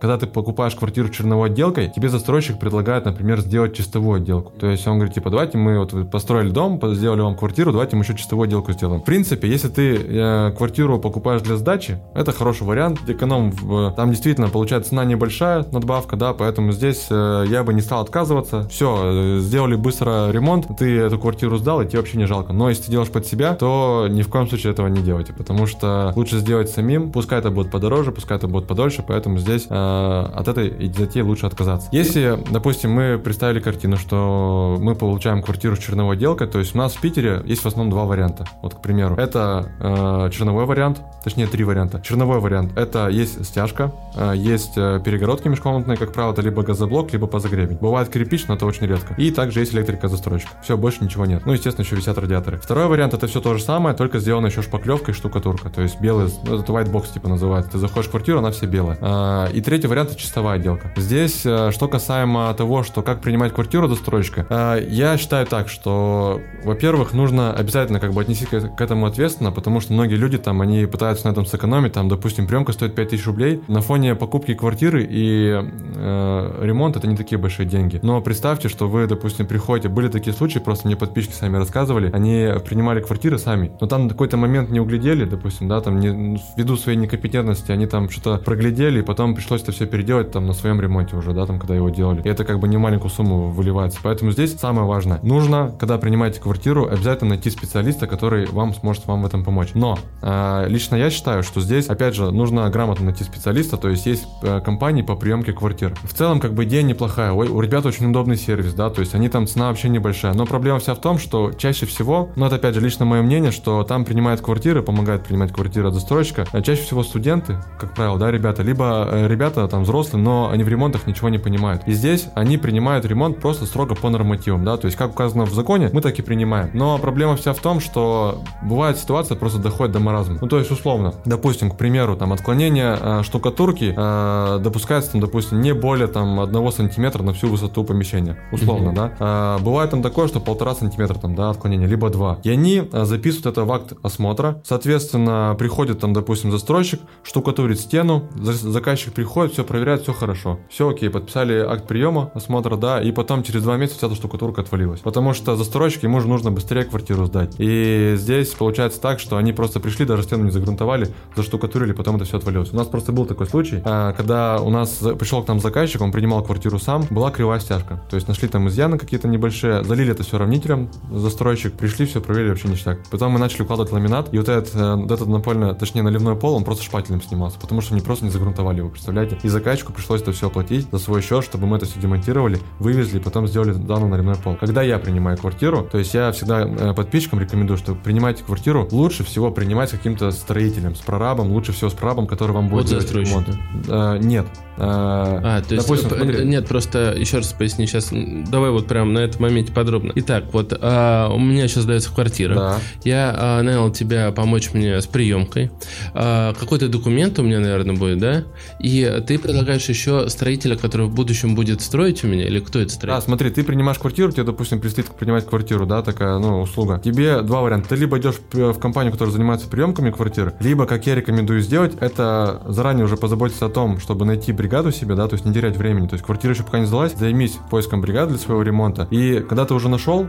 Speaker 2: когда ты покупаешь квартиру черновой отделкой, тебе застройщик предлагает, например, сделать чистовую отделку. То есть он говорит, типа, давайте мы вот построили дом, сделали вам квартиру, давайте мы еще чистовую отделку сделаем. В принципе, если ты э, квартиру покупаешь для сдачи, это хороший вариант. Эконом, в, там действительно получается цена небольшая, надбавка, да, поэтому здесь э, я бы не стал отказываться. Все, э, сделали быстро ремонт, ты эту квартиру сдал, и тебе вообще не жалко. Но если ты делаешь под себя, то ни в коем случае этого не делайте, потому что лучше сделать самим, пускай это будет подороже, пускай это будет подольше, поэтому здесь э, от этой затеи лучше отказаться. Если, допустим, мы представили картину, что мы получаем квартиру с черновой отделкой, то есть у нас в Питере есть в основном два варианта. Вот, к примеру, это э, черновой вариант, точнее три варианта. Черновой вариант это есть стяжка, э, есть э, перегородки межкомнатные, как правило, это либо газоблок, либо позагребень. Бывает кирпич, но это очень редко. И также есть электрика застройщик. Все, больше ничего нет. Ну, естественно, еще висят радиаторы. Второй вариант это все то же самое, только сделано еще шпаклевкой, штукатурка. То есть белый, ну, это white box типа называется. Ты заходишь в квартиру, она вся белая. Э, и третий третий вариант это чистовая отделка. Здесь, э, что касаемо того, что как принимать квартиру застройщика, э, я считаю так, что, во-первых, нужно обязательно как бы отнести к этому ответственно, потому что многие люди там, они пытаются на этом сэкономить, там, допустим, приемка стоит 5000 рублей, на фоне покупки квартиры и э, ремонт это не такие большие деньги. Но представьте, что вы, допустим, приходите, были такие случаи, просто мне подписчики сами рассказывали, они принимали квартиры сами, но там какой-то момент не углядели, допустим, да, там не, ввиду своей некомпетентности, они там что-то проглядели, и потом пришлось это все переделать там на своем ремонте уже, да, там, когда его делали. И это как бы не маленькую сумму выливается. Поэтому здесь самое важное. Нужно, когда принимаете квартиру, обязательно найти специалиста, который вам сможет вам в этом помочь. Но э, лично я считаю, что здесь, опять же, нужно грамотно найти специалиста, то есть есть э, компании по приемке квартир. В целом, как бы идея неплохая. Ой, у ребят очень удобный сервис, да, то есть они там цена вообще небольшая. Но проблема вся в том, что чаще всего, ну это опять же лично мое мнение, что там принимают квартиры, помогают принимать квартиры от застройщика, а чаще всего студенты, как правило, да, ребята, либо э, ребята там взрослые, но они в ремонтах ничего не понимают. И здесь они принимают ремонт просто строго по нормативам, да, то есть как указано в законе, мы так и принимаем. Но проблема вся в том, что бывает ситуация просто доходит до маразма. Ну то есть условно, допустим, к примеру, там отклонение э, штукатурки э, допускается, там, допустим, не более там одного сантиметра на всю высоту помещения, условно, mm-hmm. да. Э, бывает там такое, что полтора сантиметра там, да, отклонение, либо два. И они э, записывают это в акт осмотра, соответственно, приходит там, допустим, застройщик, штукатурит стену, заказчик приходит, все проверяет, все хорошо. Все окей, подписали акт приема, осмотра, да, и потом через два месяца вся эта штукатурка отвалилась. Потому что застройщик, ему же нужно быстрее квартиру сдать. И здесь получается так, что они просто пришли, даже стену не загрунтовали, заштукатурили, потом это все отвалилось. У нас просто был такой случай, а, когда у нас пришел к нам заказчик, он принимал квартиру сам, была кривая стяжка. То есть нашли там изъяны какие-то небольшие, залили это все равнителем, застройщик, пришли, все проверили, вообще ништяк. Потом мы начали укладывать ламинат, и вот этот, э, вот этот напольный, точнее наливной пол, он просто шпателем снимался, потому что они просто не загрунтовали его, представляете? И заказчику пришлось это все оплатить за свой счет, чтобы мы это все демонтировали, вывезли, потом сделали данный наливной пол. Когда я принимаю квартиру, то есть я всегда э, подписчикам рекомендую, что принимайте квартиру, лучше всего принимать с каким-то строителем, с прорабом, лучше всего с прорабом, который вам будет
Speaker 1: вот делать ремонт.
Speaker 2: Э, нет.
Speaker 1: Э, а, то есть, допустим, смотри. нет, просто еще раз поясни сейчас, давай вот прям на этом моменте подробно. Итак, вот а, у меня сейчас дается квартира, да. я а, нанял тебя помочь мне с приемкой, а, какой-то документ у меня, наверное, будет, да, и ты предлагаешь еще строителя, который в будущем будет строить у меня, или кто это строит?
Speaker 2: Да, смотри, ты принимаешь квартиру, тебе, допустим, предстоит принимать квартиру, да, такая, ну, услуга. Тебе два варианта. Ты либо идешь в компанию, которая занимается приемками квартир, либо, как я рекомендую сделать, это заранее уже позаботиться о том, чтобы найти бригаду себе, да, то есть не терять времени. То есть квартира еще пока не сдалась, займись поиском бригады для своего ремонта. И когда ты уже нашел,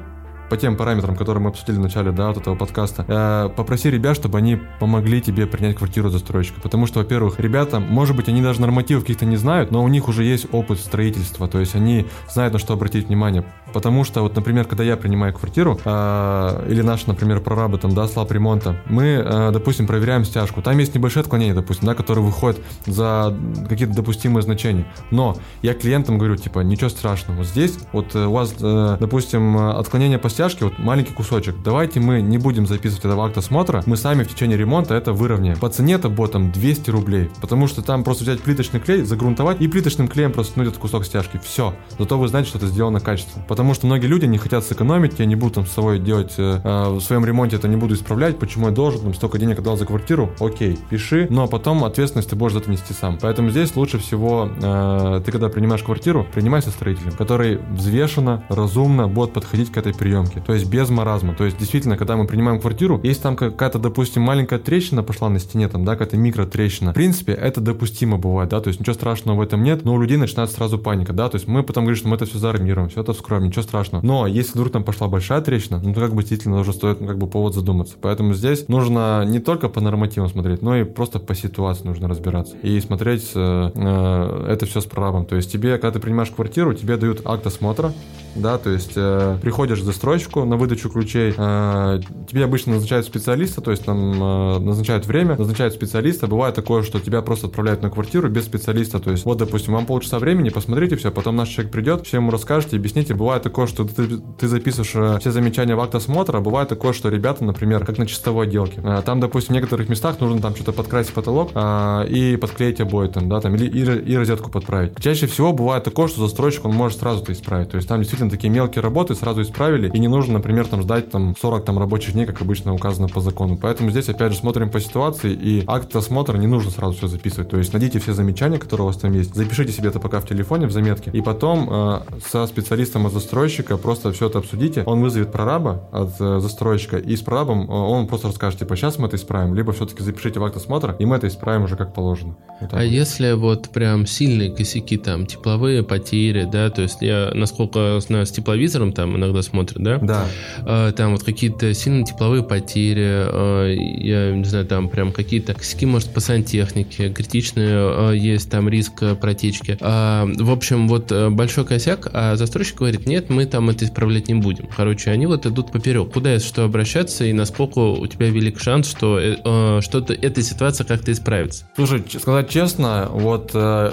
Speaker 2: по тем параметрам, которые мы обсудили в начале да, вот этого подкаста, э, попроси ребят, чтобы они помогли тебе принять квартиру застройщика. Потому что, во-первых, ребята, может быть, они даже нормативов каких-то не знают, но у них уже есть опыт строительства, то есть они знают, на что обратить внимание. Потому что, вот, например, когда я принимаю квартиру, э, или наш, например, прорабы там, да, слаб ремонта, мы, э, допустим, проверяем стяжку. Там есть небольшое отклонение, допустим, да, которое выходит за какие-то допустимые значения. Но я клиентам говорю, типа, ничего страшного. Вот здесь, вот э, у вас, э, допустим, отклонение по стяжке, вот маленький кусочек. Давайте мы не будем записывать это в акт осмотра, мы сами в течение ремонта это выровняем. По цене это будет там 200 рублей, потому что там просто взять плиточный клей, загрунтовать и плиточным клеем просто ткнуть этот кусок стяжки. Все. Зато вы знаете, что это сделано качественно. Потому что многие люди не хотят сэкономить, я не буду там с собой делать э, э, в своем ремонте это не буду исправлять, почему я должен, там столько денег отдал за квартиру, окей, пиши, но потом ответственность ты будешь за это нести сам. Поэтому здесь лучше всего э, ты когда принимаешь квартиру, принимай со строителем, который взвешенно, разумно будет подходить к этой приемке, то есть без маразма. То есть действительно, когда мы принимаем квартиру, если там какая-то, допустим, маленькая трещина пошла на стене, там, да, какая-то микротрещина, в принципе, это допустимо бывает, да, то есть ничего страшного в этом нет, но у людей начинает сразу паника, да, то есть мы потом говорим, что мы это все заармируем, все это вскроем, ничего страшного страшно. Но если вдруг там пошла большая трещина, ну то как бы действительно уже стоит ну, как бы повод задуматься. Поэтому здесь нужно не только по нормативам смотреть, но и просто по ситуации нужно разбираться. И смотреть э, э, это все с прорабом. То есть тебе, когда ты принимаешь квартиру, тебе дают акт осмотра, да, то есть э, приходишь застройщику на выдачу ключей, э, тебе обычно назначают специалиста, то есть там э, назначают время, назначают специалиста, бывает такое, что тебя просто отправляют на квартиру без специалиста, то есть вот, допустим, вам полчаса времени, посмотрите все, потом наш человек придет, все ему расскажете, объясните, бывает такое, что ты, ты записываешь э, все замечания в акт осмотра, бывает такое, что ребята, например, как на чистовой отделке, э, там, допустим, в некоторых местах нужно там что-то подкрасить потолок э, и подклеить обои там, да, там, или и, и розетку подправить. Чаще всего бывает такое, что застройщик, он может сразу это исправить, то есть там действительно действительно такие мелкие работы сразу исправили, и не нужно, например, там ждать там 40 там рабочих дней, как обычно указано по закону. Поэтому здесь, опять же, смотрим по ситуации, и акт осмотра не нужно сразу все записывать. То есть найдите все замечания, которые у вас там есть, запишите себе это пока в телефоне, в заметке, и потом э, со специалистом от застройщика просто все это обсудите. Он вызовет прораба от э, застройщика, и с прорабом э, он просто расскажет, типа, сейчас мы это исправим, либо все-таки запишите в акт осмотра, и мы это исправим уже как положено.
Speaker 1: Вот а вот. если вот прям сильные косяки, там, тепловые потери, да, то есть я, насколько знаю, с тепловизором там иногда смотрят, да?
Speaker 2: Да.
Speaker 1: А, там вот какие-то сильные тепловые потери, а, я не знаю, там прям какие-то косяки, может, по сантехнике, критичные а, есть там риск протечки. А, в общем, вот э, большой косяк, а застройщик говорит, нет, мы там это исправлять не будем. Короче, они вот идут поперек. Куда если что обращаться и насколько у тебя велик шанс, что э, что-то эта ситуация как-то исправится?
Speaker 2: Слушай, сказать честно, вот э,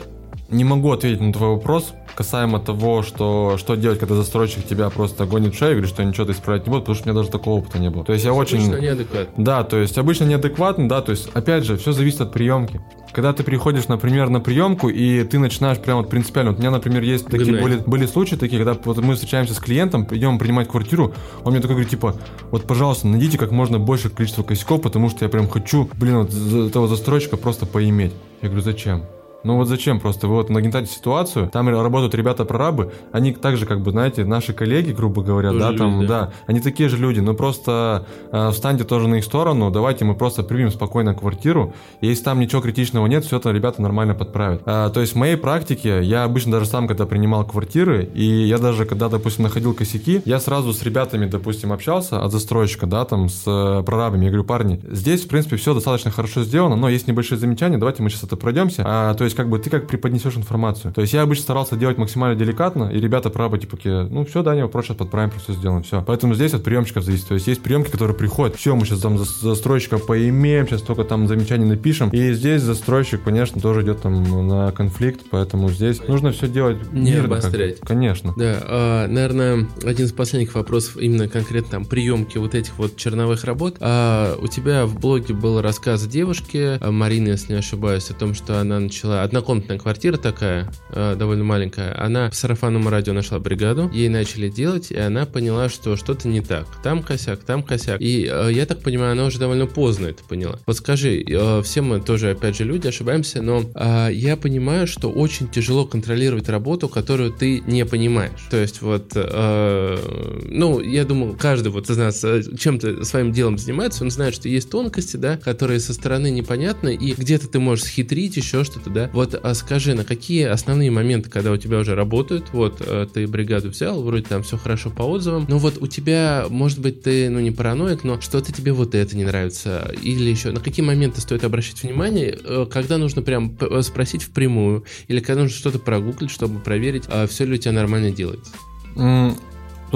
Speaker 2: не могу ответить на твой вопрос касаемо того, что, что делать, когда застройщик тебя просто гонит в шею и говорит, что ничего ты исправлять не будет, потому что у меня даже такого опыта не было. То есть я очень...
Speaker 1: Обычно неадекватно.
Speaker 2: Да, то есть обычно неадекватно, да, то есть опять же, все зависит от приемки. Когда ты приходишь, например, на приемку, и ты начинаешь прямо вот принципиально, вот у меня, например, есть такие были, были случаи такие, когда вот мы встречаемся с клиентом, идем принимать квартиру, он мне такой говорит, типа, вот, пожалуйста, найдите как можно больше количество косяков, потому что я прям хочу, блин, вот этого застройщика просто поиметь. Я говорю, зачем? Ну вот зачем просто? Вы вот нагнетаете ситуацию, там работают ребята-прорабы, они также, как бы, знаете, наши коллеги, грубо говоря, тоже да, там, да. да, они такие же люди, но просто э, встаньте тоже на их сторону, давайте мы просто примем спокойно квартиру, и если там ничего критичного нет, все это ребята нормально подправят. А, то есть в моей практике, я обычно даже сам, когда принимал квартиры, и я даже, когда, допустим, находил косяки, я сразу с ребятами, допустим, общался от застройщика, да, там, с э, прорабами, я говорю, парни, здесь, в принципе, все достаточно хорошо сделано, но есть небольшие замечания, давайте мы сейчас это пройдемся. А, то есть как бы ты как преподнесешь информацию. То есть я обычно старался делать максимально деликатно, и ребята правы, типа, ну все, да, не вопрос, сейчас подправим, все сделаем, все. Поэтому здесь от приемщиков зависит. То есть есть приемки, которые приходят, все, мы сейчас там застройщика поимеем, сейчас только там замечания напишем. И здесь застройщик, конечно, тоже идет там на конфликт, поэтому здесь нужно все делать
Speaker 1: не мирно, обострять.
Speaker 2: Как, конечно.
Speaker 1: Да, а, наверное, один из последних вопросов именно конкретно там приемки вот этих вот черновых работ. А, у тебя в блоге был рассказ девушки, а, Марины, если не ошибаюсь, о том, что она начала однокомнатная квартира такая, э, довольно маленькая. Она в сарафанном радио нашла бригаду, ей начали делать, и она поняла, что что-то не так. Там косяк, там косяк. И э, я так понимаю, она уже довольно поздно это поняла. Вот скажи, э, все мы тоже, опять же, люди, ошибаемся, но я понимаю, что очень тяжело контролировать работу, которую ты не понимаешь. То есть вот, ну, я думаю, каждый вот из нас чем-то своим делом занимается, он знает, что есть тонкости, да, которые со стороны непонятны, и где-то ты можешь схитрить, еще что-то, да. Вот а скажи, на какие основные моменты, когда у тебя уже работают, вот э, ты бригаду взял, вроде там все хорошо по отзывам, но вот у тебя, может быть, ты, ну не параноик, но что-то тебе вот это не нравится, или еще, на какие моменты стоит обращать внимание, э, когда нужно прям э, спросить впрямую, или когда нужно что-то прогуглить, чтобы проверить, а все ли у тебя нормально делается?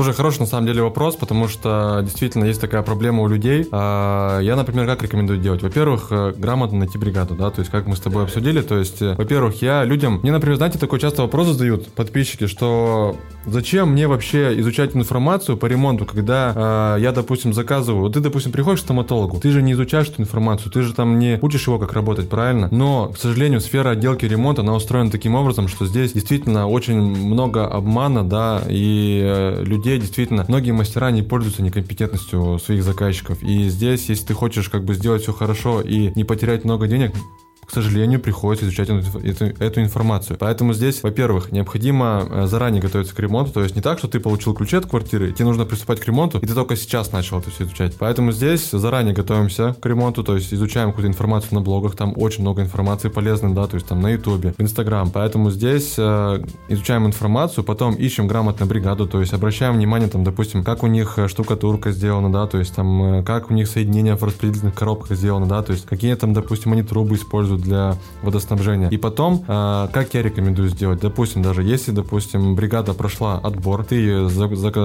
Speaker 2: Слушай, хороший на самом деле вопрос, потому что действительно есть такая проблема у людей. А, я, например, как рекомендую делать? Во-первых, э, грамотно найти бригаду, да, то есть как мы с тобой обсудили, то есть, э, во-первых, я людям, мне, например, знаете, такой часто вопрос задают подписчики, что зачем мне вообще изучать информацию по ремонту, когда э, я, допустим, заказываю, ты, допустим, приходишь к стоматологу, ты же не изучаешь эту информацию, ты же там не учишь его, как работать, правильно? Но, к сожалению, сфера отделки ремонта, она устроена таким образом, что здесь действительно очень много обмана, да, и э, людей людей действительно, многие мастера не пользуются некомпетентностью своих заказчиков. И здесь, если ты хочешь как бы сделать все хорошо и не потерять много денег, к сожалению, приходится изучать эту, эту, информацию. Поэтому здесь, во-первых, необходимо э, заранее готовиться к ремонту, то есть не так, что ты получил ключи от квартиры, тебе нужно приступать к ремонту, и ты только сейчас начал это все изучать. Поэтому здесь заранее готовимся к ремонту, то есть изучаем какую-то информацию на блогах, там очень много информации полезной, да, то есть там на ютубе, в инстаграм. Поэтому здесь э, изучаем информацию, потом ищем грамотно бригаду, то есть обращаем внимание, там, допустим, как у них э, штукатурка сделана, да, то есть там, э, как у них соединение в распределительных коробках сделано, да, то есть какие там, допустим, они трубы используют для водоснабжения. И потом, э, как я рекомендую сделать, допустим, даже если, допустим, бригада прошла отбор, ты,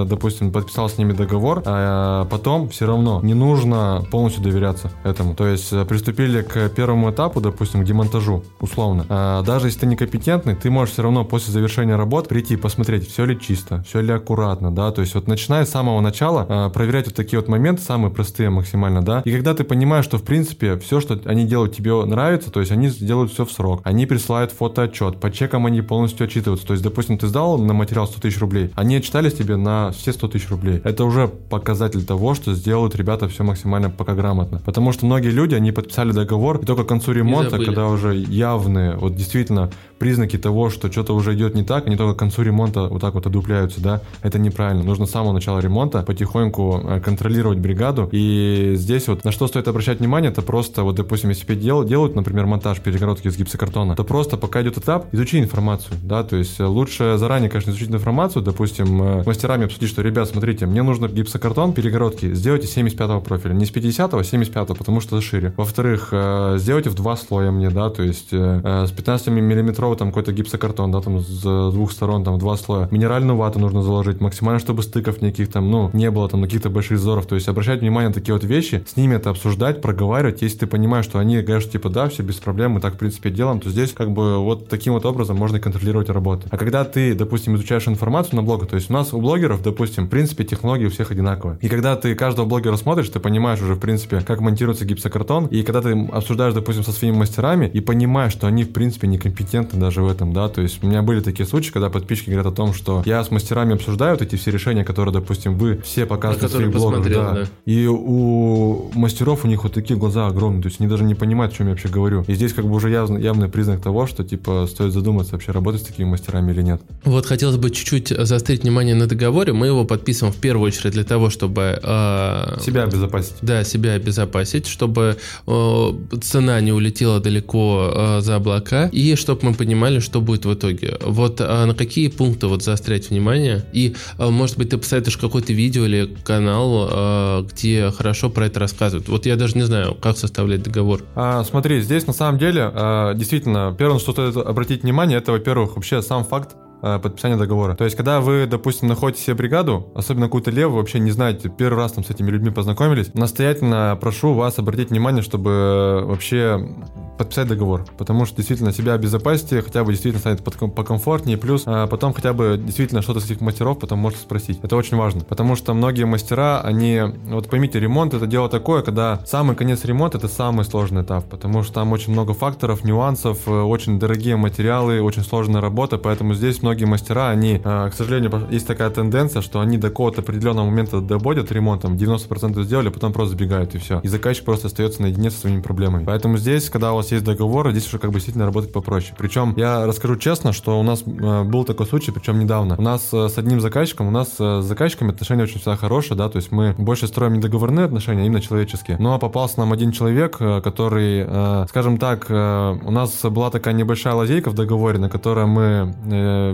Speaker 2: допустим, подписал с ними договор, а потом все равно не нужно полностью доверяться этому. То есть э, приступили к первому этапу, допустим, к демонтажу, условно. А даже если ты некомпетентный, ты можешь все равно после завершения работ прийти посмотреть, все ли чисто, все ли аккуратно, да, то есть вот начиная с самого начала э, проверять вот такие вот моменты, самые простые максимально, да, и когда ты понимаешь, что в принципе все, что они делают, тебе нравится, то есть есть они делают все в срок, они присылают фотоотчет, по чекам они полностью отчитываются. То есть, допустим, ты сдал на материал 100 тысяч рублей, они отчитались тебе на все 100 тысяч рублей. Это уже показатель того, что сделают ребята все максимально пока грамотно. Потому что многие люди, они подписали договор, и только к концу ремонта, когда уже явные, вот действительно, признаки того, что что-то уже идет не так, они только к концу ремонта вот так вот одупляются, да, это неправильно. Нужно с самого начала ремонта потихоньку э, контролировать бригаду. И здесь вот на что стоит обращать внимание, это просто вот, допустим, если дел, делают, например, монтаж перегородки из гипсокартона, то просто пока идет этап, изучи информацию, да, то есть э, лучше заранее, конечно, изучить информацию, допустим, э, с мастерами обсудить, что, ребят, смотрите, мне нужно гипсокартон, перегородки, сделайте 75 профиля, не с 50, а 75, потому что шире. Во-вторых, сделайте в два слоя мне, да, то есть с 15 миллиметров метровый там какой-то гипсокартон, да, там с двух сторон там два слоя. Минеральную вату нужно заложить, максимально, чтобы стыков никаких там, ну, не было там каких-то больших зазоров. То есть обращать внимание на такие вот вещи, с ними это обсуждать, проговаривать. Если ты понимаешь, что они говорят, типа, да, все без проблем, мы так, в принципе, делаем, то здесь как бы вот таким вот образом можно контролировать работу. А когда ты, допустим, изучаешь информацию на блогах, то есть у нас у блогеров, допустим, в принципе, технологии у всех одинаковые. И когда ты каждого блогера смотришь, ты понимаешь уже, в принципе, как монтируется гипсокартон, и когда ты обсуждаешь, допустим, со своими мастерами, и понимаешь, что они, в принципе, некомпетентны даже в этом, да, то есть у меня были такие случаи, когда подписчики говорят о том, что я с мастерами обсуждаю вот эти все решения, которые, допустим, вы все показываете в своих блогах, да. да, и у мастеров у них вот такие глаза огромные, то есть они даже не понимают, о чем я вообще говорю. И здесь как бы уже явно, явный признак того, что, типа, стоит задуматься, вообще работать с такими мастерами или нет.
Speaker 1: Вот хотелось бы чуть-чуть заострить внимание на договоре. Мы его подписываем в первую очередь для того, чтобы...
Speaker 2: Э, себя обезопасить.
Speaker 1: Да, себя обезопасить, чтобы э, цена не улетела далеко э, за облака, и чтобы мы понимали, что будет в итоге. Вот а на какие пункты вот заострять внимание? И, а, может быть, ты посоветуешь какое-то видео или канал, а, где хорошо про это рассказывают? Вот я даже не знаю, как составлять договор.
Speaker 2: А, смотри, здесь на самом деле, действительно, первое, что стоит обратить внимание, это, во-первых, вообще сам факт подписания договора. То есть, когда вы, допустим, находите себе бригаду, особенно какую-то левую, вообще не знаете, первый раз там с этими людьми познакомились, настоятельно прошу вас обратить внимание, чтобы вообще подписать договор, потому что действительно себя обезопасите, хотя бы действительно станет покомфортнее, плюс а потом хотя бы действительно что-то с этих мастеров потом можете спросить. Это очень важно, потому что многие мастера, они, вот поймите, ремонт это дело такое, когда самый конец ремонта это самый сложный этап, потому что там очень много факторов, нюансов, э, очень дорогие материалы, очень сложная работа, поэтому здесь многие мастера, они, э, к сожалению, есть такая тенденция, что они до какого-то определенного момента доводят ремонтом, 90% сделали, потом просто сбегают и все. И заказчик просто остается наедине со своими проблемами. Поэтому здесь, когда у вас есть договор, здесь уже как бы действительно работать попроще. Причем я расскажу честно, что у нас э, был такой случай, причем недавно. У нас э, с одним заказчиком, у нас с заказчиками отношения очень всегда хорошие, да, то есть мы больше строим не договорные отношения, а именно человеческие. Но попался нам один человек, который, скажем так, у нас была такая небольшая лазейка в договоре, на которой мы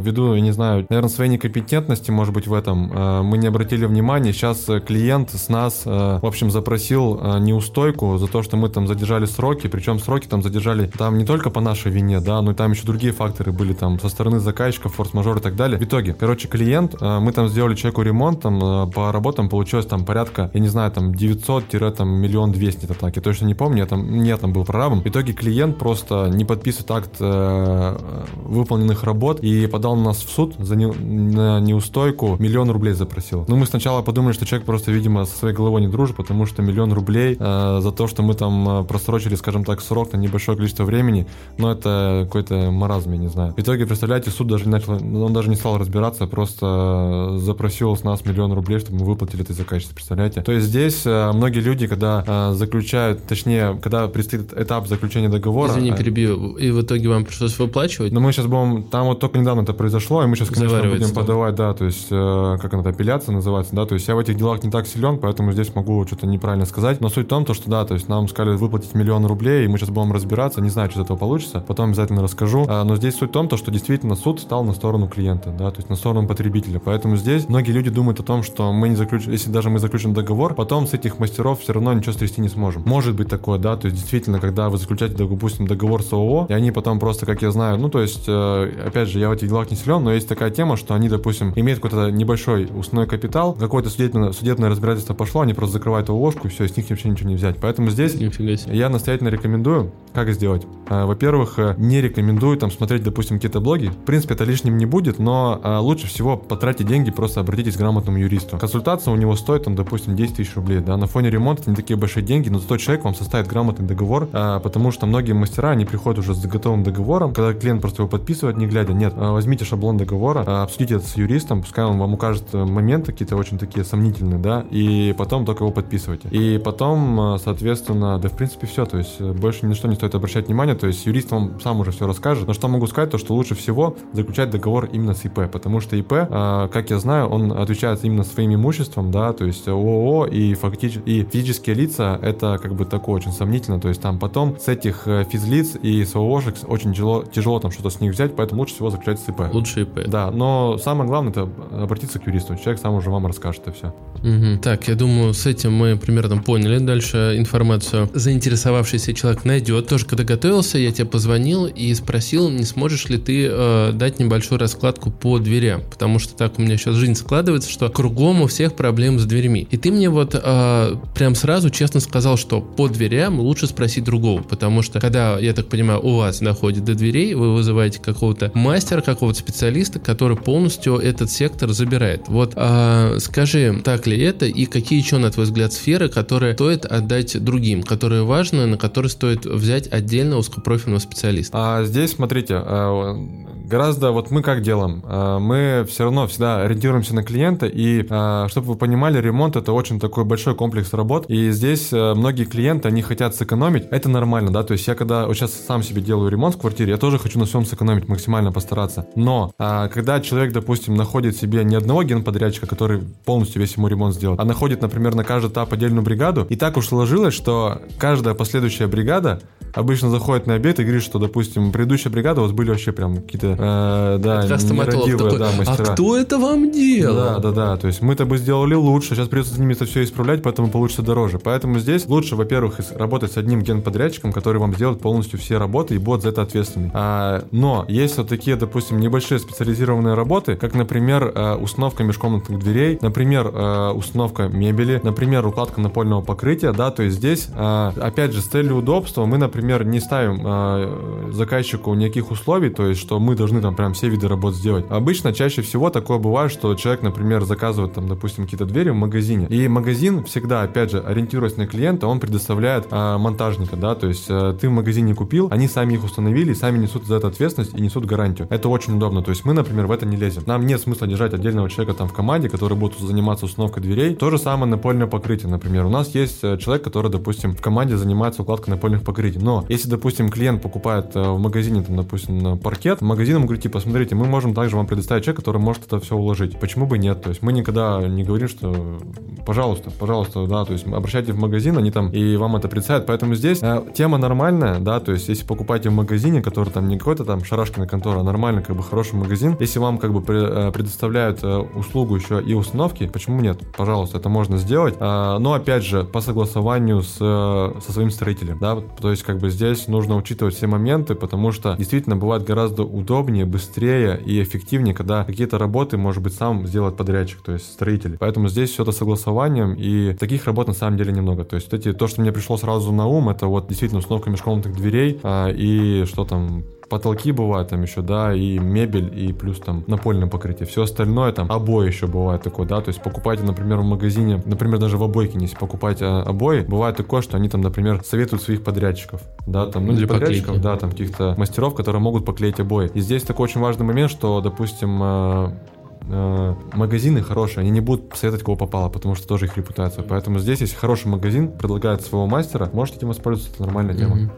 Speaker 2: ввиду, я не знаю, наверное, своей некомпетентности, может быть, в этом, э, мы не обратили внимания. Сейчас э, клиент с нас, э, в общем, запросил неустойку за то, что мы там задержали сроки, причем сроки там задержали там не только по нашей вине, да, но и там еще другие факторы были там со стороны заказчиков, форс-мажор и так далее. В итоге, короче, клиент, мы там сделали человеку ремонт, там по работам получилось там порядка, я не знаю, там 900 там миллион двести, так, я точно не помню, я там, не там был прорабом. В итоге клиент просто не подписывает акт выполненных работ и подал подал на нас в суд за не, на неустойку, миллион рублей запросил. Ну, мы сначала подумали, что человек просто, видимо, со своей головой не дружит, потому что миллион рублей э, за то, что мы там э, просрочили, скажем так, срок на небольшое количество времени, ну, это какой-то маразм, я не знаю. В итоге, представляете, суд даже не начал, он даже не стал разбираться, просто запросил с нас миллион рублей, чтобы мы выплатили это заказчице, представляете? То есть здесь э, многие люди, когда э, заключают, точнее, когда предстоит этап заключения договора...
Speaker 1: Извини, э, перебью, и в итоге вам пришлось выплачивать?
Speaker 2: Но мы сейчас будем, там вот только недавно это произошло, и мы сейчас, конечно, будем подавать, да, то есть, э, как она, апелляция называется, да, то есть я в этих делах не так силен, поэтому здесь могу что-то неправильно сказать, но суть в том, то, что, да, то есть нам сказали выплатить миллион рублей, и мы сейчас будем разбираться, не знаю, что из этого получится, потом обязательно расскажу, а, но здесь суть в том, то, что действительно суд стал на сторону клиента, да, то есть на сторону потребителя, поэтому здесь многие люди думают о том, что мы не заключим, если даже мы заключим договор, потом с этих мастеров все равно ничего стрясти не сможем. Может быть такое, да, то есть действительно, когда вы заключаете, допустим, договор с ООО, и они потом просто, как я знаю, ну, то есть, э, опять же, я в этих делах не силен, но есть такая тема, что они, допустим, имеют какой-то небольшой устной капитал, какое-то судебное, судебное разбирательство пошло, они просто закрывают его ложку, и все, с них вообще ничего не взять. Поэтому здесь я настоятельно рекомендую, как сделать. А, во-первых, э, не рекомендую там смотреть, допустим, какие-то блоги. В принципе, это лишним не будет, но а, лучше всего потратить деньги, просто обратитесь к грамотному юристу. Консультация у него стоит, там, допустим, 10 тысяч рублей. Да? На фоне ремонта это не такие большие деньги, но зато человек вам составит грамотный договор, потому что многие мастера, они приходят уже с готовым договором, когда клиент просто его подписывает, не глядя. Нет, возьмите шаблон договора, обсудите это с юристом, пускай он вам укажет э, моменты какие-то очень такие сомнительные, да, и потом только его подписывайте. И потом, соответственно, да, в принципе, все. То есть э, больше ни на что не стоит обращать внимание. То есть юрист вам сам уже все расскажет. Но что могу сказать, то что лучше всего заключать договор именно с ИП, потому что ИП, как я знаю, он отвечает именно своим имуществом, да, то есть ООО и фактически и физические лица, это как бы такое очень сомнительно. То есть там потом с этих э, физлиц и с ООшек очень тяжело, тяжело там что-то с них взять, поэтому лучше всего заключать с ИП.
Speaker 1: Лучше ИП.
Speaker 2: Да, но самое главное это обратиться к юристу. Человек сам уже вам расскажет и все.
Speaker 1: Угу. Так, я думаю, с этим мы примерно поняли дальше информацию. Заинтересовавшийся человек найдет. Тоже, когда готовился, я тебе позвонил и спросил, не сможешь ли ты э, дать небольшую раскладку по дверям. Потому что так у меня сейчас жизнь складывается, что кругом у всех проблем с дверьми. И ты мне вот э, прям сразу честно сказал, что по дверям лучше спросить другого. Потому что, когда, я так понимаю, у вас доходит до дверей, вы вызываете какого-то мастера, какого-то специалиста, который полностью этот сектор забирает. Вот э, скажи, так ли это и какие еще, на твой взгляд, сферы, которые стоит отдать другим, которые важны, на которые стоит взять отдельно узкопрофильного специалиста?
Speaker 2: А здесь, смотрите, а, гораздо вот мы как делаем? А, мы все равно всегда ориентируемся на клиента, и а, чтобы вы понимали, ремонт это очень такой большой комплекс работ, и здесь многие клиенты, они хотят сэкономить, это нормально, да, то есть я когда вот сейчас сам себе делаю ремонт в квартире, я тоже хочу на всем сэкономить, максимально постараться, но когда человек, допустим, находит себе не одного генподрядчика, который полностью весь ему ремонт сделает, а находит, например, на каждый этап отдельную бригаду, и так уж сложилось, что каждая последующая бригада обычно заходит на обед и говорит, что, допустим, предыдущая бригада у вас были вообще прям какие-то, э, да, нерадивые,
Speaker 1: да, мастера. А кто это вам делал?
Speaker 2: Да, да, да, то есть мы-то бы сделали лучше, сейчас придется с ними это все исправлять, поэтому получится дороже. Поэтому здесь лучше, во-первых, работать с одним генподрядчиком, который вам сделает полностью все работы и будет за это ответственный. А, но есть вот такие, допустим, небольшие специализированные работы, как, например, э, установка межкомнатных дверей, например, э, установка мебели, например, укладка напольного покрытия, да, то есть здесь, э, опять же, с целью удобства мы, например, не ставим заказчику никаких условий, то есть, что мы должны там прям все виды работ сделать. Обычно чаще всего такое бывает, что человек, например, заказывает там, допустим, какие-то двери в магазине, и магазин всегда, опять же, ориентируясь на клиента, он предоставляет монтажника, да, то есть ты в магазине купил, они сами их установили, сами несут за это ответственность и несут гарантию. Это очень удобно, то есть мы, например, в это не лезем. Нам нет смысла держать отдельного человека там в команде, который будет заниматься установкой дверей. То же самое напольное покрытие, например. У нас есть э, человек, который, допустим, в команде занимается укладкой напольных покрытий, но если, допустим, клиент покупает э, в магазине, там, допустим, паркет, магазин ему говорит, типа, смотрите, мы можем также вам предоставить человека, который может это все уложить. Почему бы нет? То есть мы никогда не говорим, что пожалуйста, пожалуйста, да, то есть обращайтесь в магазин, они там и вам это представят. Поэтому здесь э, тема нормальная, да, то есть если покупаете в магазине, который там не какой-то там шарашкина контора, а нормальный, как бы хороший магазин, если вам как бы э, предоставляют услугу еще и установки, почему нет? Пожалуйста, это можно сделать. Но опять же, по согласованию с, со своим строителем, да, то есть как бы здесь нужно учитывать все моменты, потому что действительно бывает гораздо удобнее, быстрее и эффективнее, когда какие-то работы, может быть, сам сделать подрядчик, то есть строитель. Поэтому здесь все это согласованием, и таких работ на самом деле немного. То есть эти, то, что мне пришло сразу на ум, это вот действительно установка межкомнатных дверей а, и что там потолки бывают там еще, да, и мебель, и плюс там напольное покрытие. Все остальное там, обои еще бывает такое, да, то есть покупайте, например, в магазине, например, даже в обойке, если покупать а, обои, бывает такое, что они там, например, советуют своих подрядчиков, да, там, ну, не подрядчиков, да, там, каких-то мастеров, которые могут поклеить обои. И здесь такой очень важный момент, что, допустим, а, э, магазины хорошие, они не будут советовать, кого попало, потому что тоже их репутация. Поэтому здесь, если хороший магазин предлагает своего мастера, можете этим воспользоваться, это нормальная тема. Mm-hmm.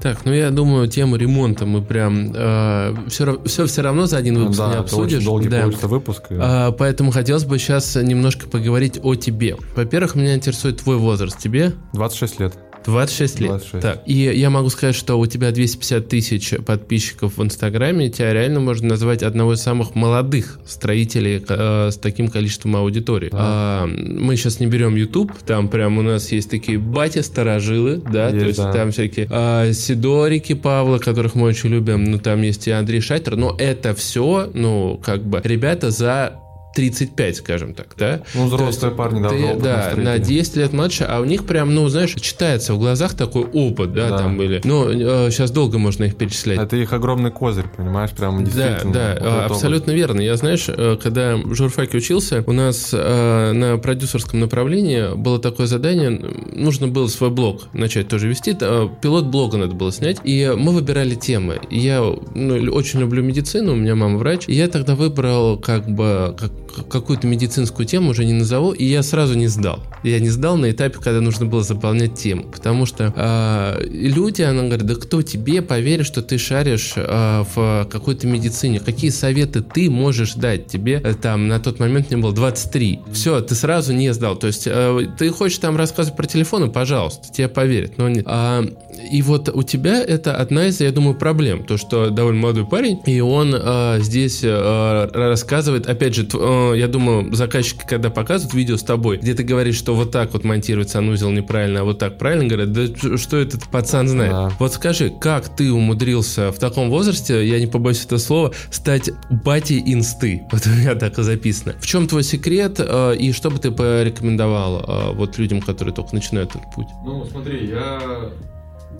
Speaker 1: Так, ну я думаю, тему ремонта мы прям э, все, все все равно за один выпуск да, не обсудишь.
Speaker 2: Очень долгий да. получится выпуск.
Speaker 1: А, поэтому хотелось бы сейчас немножко поговорить о тебе. Во-первых, меня интересует твой возраст. Тебе?
Speaker 2: 26 лет.
Speaker 1: 26 лет.
Speaker 2: 26.
Speaker 1: Так. И я могу сказать, что у тебя 250 тысяч подписчиков в Инстаграме, тебя реально можно назвать одного из самых молодых строителей э, с таким количеством аудитории. А, мы сейчас не берем YouTube, там прям у нас есть такие бати-старожилы, да,
Speaker 2: Есть,
Speaker 1: то есть
Speaker 2: да.
Speaker 1: там всякие а, Сидорики Павла, которых мы очень любим, ну там есть и Андрей Шайтер, но это все, ну, как бы, ребята за 35, скажем так, да?
Speaker 2: Ну, взрослые
Speaker 1: есть
Speaker 2: парни, да,
Speaker 1: ты- да, на 10 лет младше, а у них прям, ну, знаешь, читается в глазах такой опыт, да,
Speaker 2: Да.
Speaker 1: там были. Ну, сейчас долго можно их перечислять.
Speaker 2: Это их огромный козырь, понимаешь, прям
Speaker 1: Да,
Speaker 2: действительно.
Speaker 1: да,
Speaker 2: вот
Speaker 1: а,
Speaker 2: этот опыт.
Speaker 1: абсолютно верно. Я, знаешь, э, когда в журфаке учился, у нас э, на продюсерском направлении было такое задание, нужно было свой блог начать тоже вести, э, пилот блога надо было снять, и мы выбирали темы. Я ну, очень люблю медицину, у меня мама врач, и я тогда выбрал как бы как- какую-то медицинскую тему, уже не назову, и я сразу не сдал. Я не сдал на этапе, когда нужно было заполнять тему, потому что э, люди, она говорит, да кто тебе поверит, что ты шаришь э, в какой-то медицине, какие советы ты можешь дать тебе, э, там, на тот момент мне было 23. Все, ты сразу не сдал, то есть э, ты хочешь там рассказывать про телефоны, пожалуйста, тебе поверят, но нет. А, и вот у тебя это одна из, я думаю, проблем, то, что довольно молодой парень, и он э, здесь э, рассказывает, опять же, тв- я думаю, заказчики, когда показывают видео с тобой, где ты говоришь, что вот так вот монтируется санузел неправильно, а вот так правильно, говорят, да что этот пацан знает?
Speaker 2: Да.
Speaker 1: Вот скажи, как ты умудрился в таком возрасте, я не побоюсь этого слова, стать батей инсты? Вот у меня так и записано. В чем твой секрет э, и что бы ты порекомендовал э, вот людям, которые только начинают этот путь?
Speaker 2: Ну, смотри, я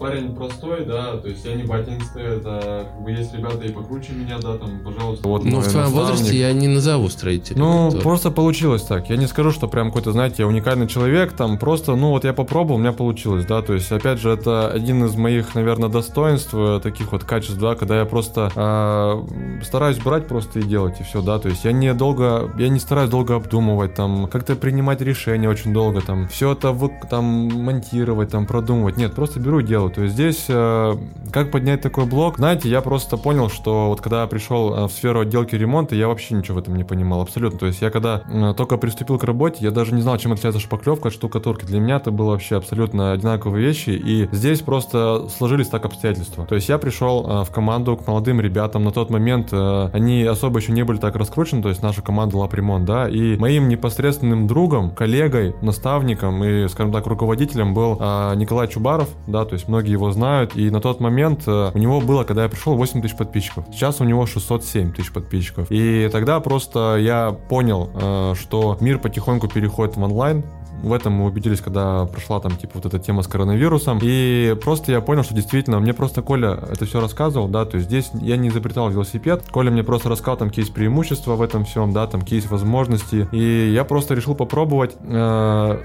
Speaker 2: парень простой, да, то есть я не батинский, это как бы есть ребята и покруче меня, да, там, пожалуйста. Вот
Speaker 1: Ну,
Speaker 2: мой
Speaker 1: в твоем
Speaker 2: наставник.
Speaker 1: возрасте я не назову строителя.
Speaker 2: Ну,
Speaker 1: Вот.
Speaker 2: просто получилось так. Я не скажу, что прям какой-то, знаете, я уникальный человек, там просто, ну вот я попробовал, у меня получилось, да, то есть, опять же, это один из моих, наверное, достоинств, э, таких вот качеств, да, когда я просто а, стараюсь брать просто и делать, и все, да, то есть я не долго, я не стараюсь долго обдумывать, там, как-то принимать решения очень долго, там, все это вы, там, монтировать, там, продумывать, нет, просто беру и делаю, то есть здесь, э, как поднять такой блок, знаете, я просто понял, что вот когда я пришел э, в сферу отделки ремонта, я вообще ничего в этом не понимал, абсолютно, то есть я когда э, только приступил к работе, я даже не знал, чем отличается шпаклевка от штукатурки, для меня это было вообще абсолютно одинаковые вещи, и здесь просто сложились так обстоятельства, то есть я пришел в команду к молодым ребятам, на тот момент они особо еще не были так раскручены, то есть наша команда Лапремонт, да, и моим непосредственным другом, коллегой, наставником и, скажем так, руководителем был Николай Чубаров, да, то есть многие его знают, и на тот момент э, у него было, когда я пришел, 8 тысяч подписчиков, сейчас у него 607 тысяч подписчиков, и тогда просто я понял, э, что мир потихоньку переходит в онлайн, в этом мы убедились, когда прошла там типа вот эта тема с коронавирусом. И просто я понял, что действительно, мне просто Коля это все рассказывал, да, то есть здесь я не изобретал велосипед. Коля мне просто рассказал там кейс преимущества в этом всем, да, там кейс возможностей. И я просто решил попробовать. э,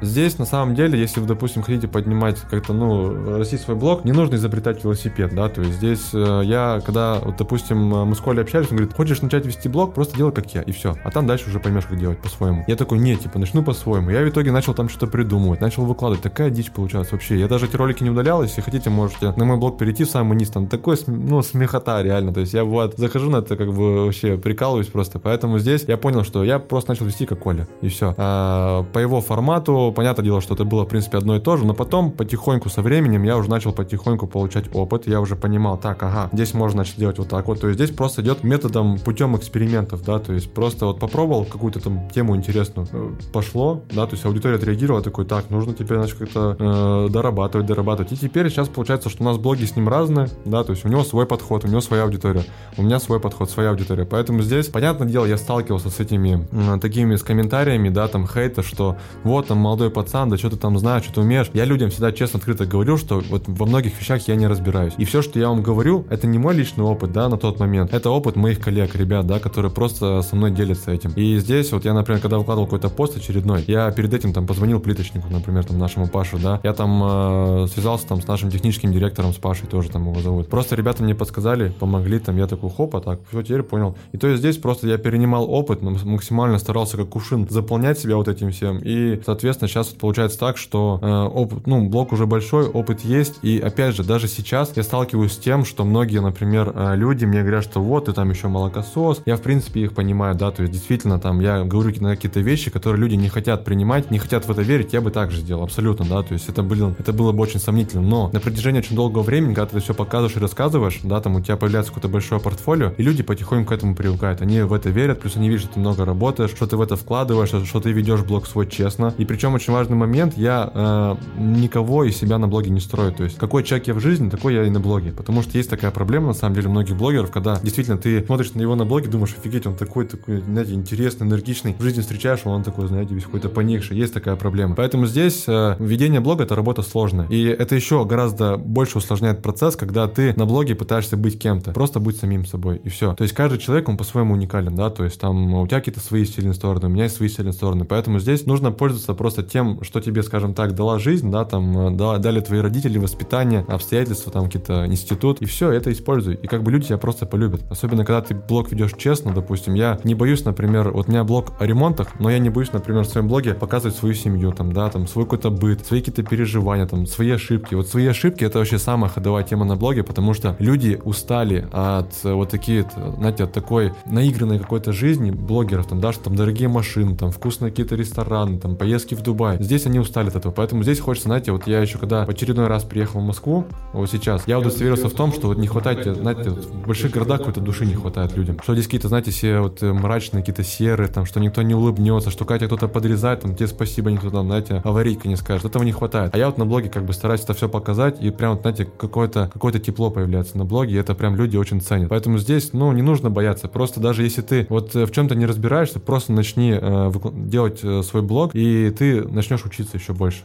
Speaker 2: Здесь, на самом деле, если вы, допустим, хотите поднимать как-то, ну, растить свой блог, не нужно изобретать велосипед, да, то есть здесь э, я, когда, вот, допустим, э, мы с Колей общались, он говорит, хочешь начать вести блог, просто делай как я, и все, а там дальше уже поймешь, как делать по-своему. Я такой, нет, типа, начну по-своему. Я в итоге начал там что-то придумывать, начал выкладывать, такая дичь получалась вообще. Я даже эти ролики не удалял, если хотите, можете на мой блог перейти в самый низ, там такой, ну, смехота реально, то есть я вот захожу на это, как бы, вообще прикалываюсь просто, поэтому здесь я понял, что я просто начал вести как Коля, и все. по его формату, понятное дело, что это было, в принципе, одно и то же, но потом, потихоньку, со временем, я уже начал потихоньку получать опыт, я уже понимал, так, ага, здесь можно начать делать вот так вот, то есть здесь просто идет методом, путем экспериментов, да, то есть просто вот попробовал какую-то там тему интересную, э, пошло, да, то есть аудитория отреагировала, такой, так, нужно теперь, значит, как-то э, дорабатывать, дорабатывать, и теперь сейчас получается, что у нас блоги с ним разные, да, то есть у него свой подход, у него своя аудитория, у меня свой подход, своя аудитория, поэтому здесь, понятное дело, я сталкивался с этими м, такими, с комментариями, да, там, хейта, что вот там молодой пацан, да что ты там знаешь, что ты умеешь. Я людям всегда честно, открыто говорю, что вот во многих вещах я не разбираюсь. И все, что я вам говорю, это не мой личный опыт, да, на тот момент. Это опыт моих коллег, ребят, да, которые просто со мной делятся этим. И здесь вот я, например, когда выкладывал какой-то пост очередной, я перед этим там позвонил плиточнику, например, там нашему Пашу, да, я там э, связался там с нашим техническим директором, с Пашей тоже там его зовут. Просто ребята мне подсказали, помогли, там я такой, хопа, так, все, теперь понял. И то есть здесь просто я перенимал опыт, но максимально старался как кувшин заполнять себя вот этим всем. И, соответственно, конечно, сейчас получается так, что э, опыт, ну, блог уже большой, опыт есть, и опять же, даже сейчас я сталкиваюсь с тем, что многие, например, э, люди мне говорят, что вот, ты там еще молокосос, я, в принципе, их понимаю, да, то есть, действительно, там, я говорю на какие-то вещи, которые люди не хотят принимать, не хотят в это верить, я бы так же сделал, абсолютно, да, то есть, это, блин, это было бы очень сомнительно, но на протяжении очень долгого времени, когда ты все показываешь и рассказываешь, да, там, у тебя появляется какое-то большое портфолио, и люди потихоньку к этому привыкают, они в это верят, плюс они видят, что ты много работаешь, что ты в это вкладываешь, что ты ведешь блог свой честно, и причем очень важный момент, я э, никого из себя на блоге не строю, то есть, какой человек я в жизни, такой я и на блоге, потому что есть такая проблема, на самом деле, многих блогеров, когда действительно ты смотришь на него на блоге, думаешь, офигеть, он такой, такой, знаете, интересный, энергичный, в жизни встречаешь, он такой, знаете, весь какой-то поникший, есть такая проблема. Поэтому здесь э, ведение блога это работа сложная. И это еще гораздо больше усложняет процесс, когда ты на блоге пытаешься быть кем-то. Просто быть самим собой, и все. То есть каждый человек, он по-своему уникален, да, то есть там у тебя какие-то свои сильные стороны, у меня есть свои сильные стороны. Поэтому здесь нужно пользоваться просто тем, что тебе, скажем так, дала жизнь, да, там, э, да, дали твои родители, воспитание, обстоятельства, там, какие-то институт, и все, это используй. И как бы люди тебя просто полюбят. Особенно, когда ты блог ведешь честно, допустим, я не боюсь, например, вот у меня блог о ремонтах, но я не боюсь, например, в своем блоге показывать свою семью, там, да, там, свой какой-то быт, свои какие-то переживания, там, свои ошибки. Вот свои ошибки это вообще самая ходовая тема на блоге, потому что люди устали от э, вот такие, знаете, от такой наигранной какой-то жизни блогеров, там, да, что там дорогие машины, там, вкусные какие-то рестораны, там, поездки в Дубай. Здесь они устали от этого, поэтому здесь хочется, знаете, вот я еще когда в очередной раз приехал в Москву, вот сейчас, я удостоверился в том, что вот не хватает, знаете, вот в больших городах какой-то души не хватает людям. Что здесь какие-то, знаете, все вот э, мрачные, какие-то серые, там, что никто не улыбнется, что Катя кто-то подрезает, там, тебе спасибо, никто там, знаете, аварийка не скажет. Этого не хватает. А я вот на блоге как бы стараюсь это все показать, и прям, вот, знаете, какое-то какое тепло появляется на блоге, и это прям люди очень ценят. Поэтому здесь, ну, не нужно бояться. Просто даже если ты вот э, в чем-то не разбираешься, просто начни э, делать э, свой блог, и ты начнешь учиться еще больше.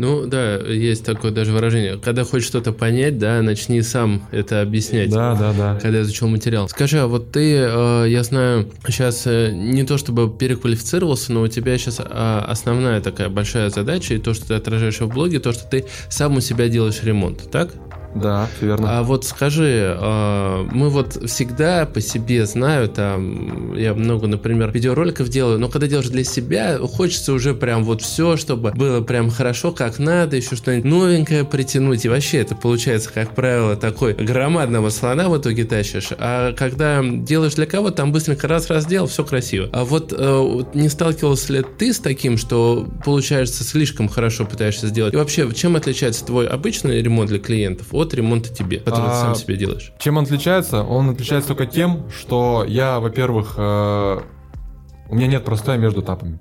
Speaker 1: Ну да, есть такое даже выражение. Когда хочешь что-то понять, да, начни сам это объяснять.
Speaker 2: Да, да, да.
Speaker 1: Когда изучил материал. Скажи, а вот ты, э, я знаю, сейчас э, не то чтобы переквалифицировался, но у тебя сейчас а, основная такая большая задача, и то, что ты отражаешь в блоге, то, что ты сам у себя делаешь ремонт, так?
Speaker 2: Да, верно.
Speaker 1: А вот скажи, а, мы вот всегда по себе знаю, там, я много, например, видеороликов делаю, но когда делаешь для себя, хочется уже прям вот все, чтобы было прям хорошо, как надо, еще что-нибудь новенькое притянуть. И вообще это получается, как правило, такой громадного слона в итоге тащишь. А когда делаешь для кого-то, там быстренько раз-раз сделал, все красиво. А вот э, не сталкивался ли ты с таким, что получается слишком хорошо пытаешься сделать? И вообще, чем отличается твой обычный ремонт для клиентов от ремонта тебе, который а, ты сам себе делаешь?
Speaker 2: Чем он отличается? Он отличается только тем, что я, во-первых, э, у меня нет простоя между этапами.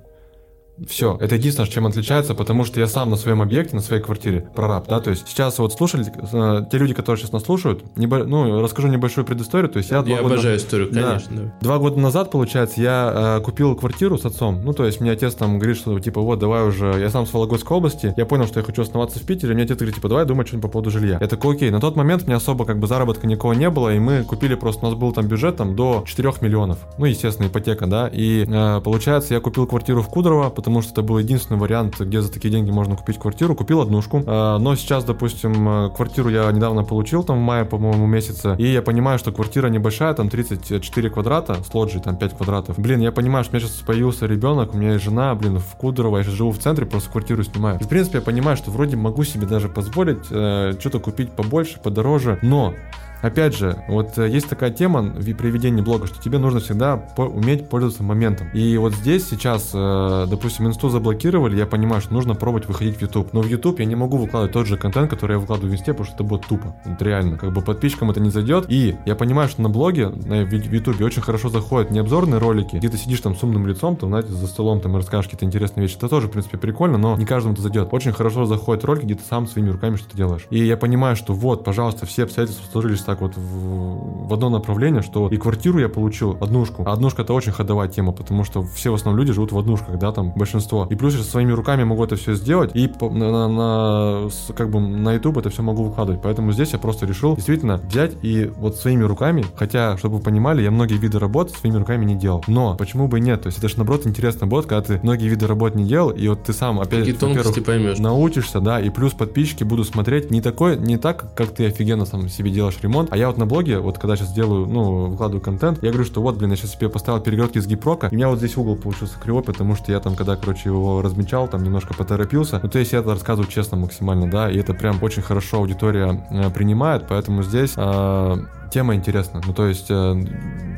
Speaker 2: Все, это единственное, чем отличается, потому что я сам на своем объекте, на своей квартире прораб, да, то есть сейчас вот слушали, э, те люди, которые сейчас нас слушают, небо, ну, расскажу небольшую предысторию, то есть я...
Speaker 1: Я обожаю года, историю, конечно. Да,
Speaker 2: Два года назад, получается, я э, купил квартиру с отцом, ну, то есть мне отец там говорит, что типа вот, давай уже, я сам с Вологодской области, я понял, что я хочу оставаться в Питере, мне отец говорит, типа, давай думать что-нибудь по поводу жилья. Я такой, окей, на тот момент мне особо как бы заработка никого не было, и мы купили просто, у нас был там бюджет там до 4 миллионов, ну, естественно, ипотека, да, и э, получается, я купил квартиру в Кудрово, потому что это был единственный вариант, где за такие деньги можно купить квартиру. Купил однушку, а, но сейчас, допустим, э, квартиру я недавно получил, там в мае, по-моему, месяце, и я понимаю, что квартира небольшая, там 34 квадрата, с лоджией там 5 квадратов. Блин, я понимаю, что у меня сейчас появился ребенок, у меня есть жена, блин, в Кудрово, я сейчас живу в центре, просто квартиру снимаю. И, в принципе, я понимаю, что вроде могу себе даже позволить э, что-то купить побольше, подороже, но Опять же, вот э, есть такая тема при ведении блога, что тебе нужно всегда по уметь пользоваться моментом. И вот здесь сейчас, э, допустим, инсту заблокировали, я понимаю, что нужно пробовать выходить в YouTube. Но в YouTube я не могу выкладывать тот же контент, который я выкладываю в инсте, потому что это будет тупо. Вот реально. Как бы подписчикам это не зайдет. И я понимаю, что на блоге, на, в YouTube очень хорошо заходят не обзорные ролики, где ты сидишь там с умным лицом, там, знаете, за столом там и расскажешь какие-то интересные вещи. Это тоже, в принципе, прикольно, но не каждому это зайдет. Очень хорошо заходят ролики, где ты сам своими руками что-то делаешь. И я понимаю, что вот, пожалуйста, все обстоятельства сложились так вот в в одно направление, что и квартиру я получил, однушку. А однушка это очень ходовая тема, потому что все в основном люди живут в однушках, да, там большинство. И плюс я своими руками могу это все сделать, и на, на, на как бы на YouTube это все могу выкладывать. Поэтому здесь я просто решил действительно взять и вот своими руками, хотя, чтобы вы понимали, я многие виды работ своими руками не делал. Но почему бы и нет? То есть это же наоборот интересно будет, когда ты многие виды работ не делал, и вот ты сам опять
Speaker 1: Какие поймешь.
Speaker 2: научишься, да, и плюс подписчики будут смотреть не такой, не так, как ты офигенно сам себе делаешь ремонт, ремонт. А я вот на блоге, вот когда сейчас делаю, ну, выкладываю контент, я говорю, что вот, блин, я сейчас себе поставил перегородки с гипрока, и у меня вот здесь угол получился кривой, потому что я там, когда, короче, его размечал, там немножко поторопился. Ну, то есть я это рассказываю честно максимально, да, и это прям очень хорошо аудитория э, принимает, поэтому здесь э, тема интересна. Ну, то есть, э,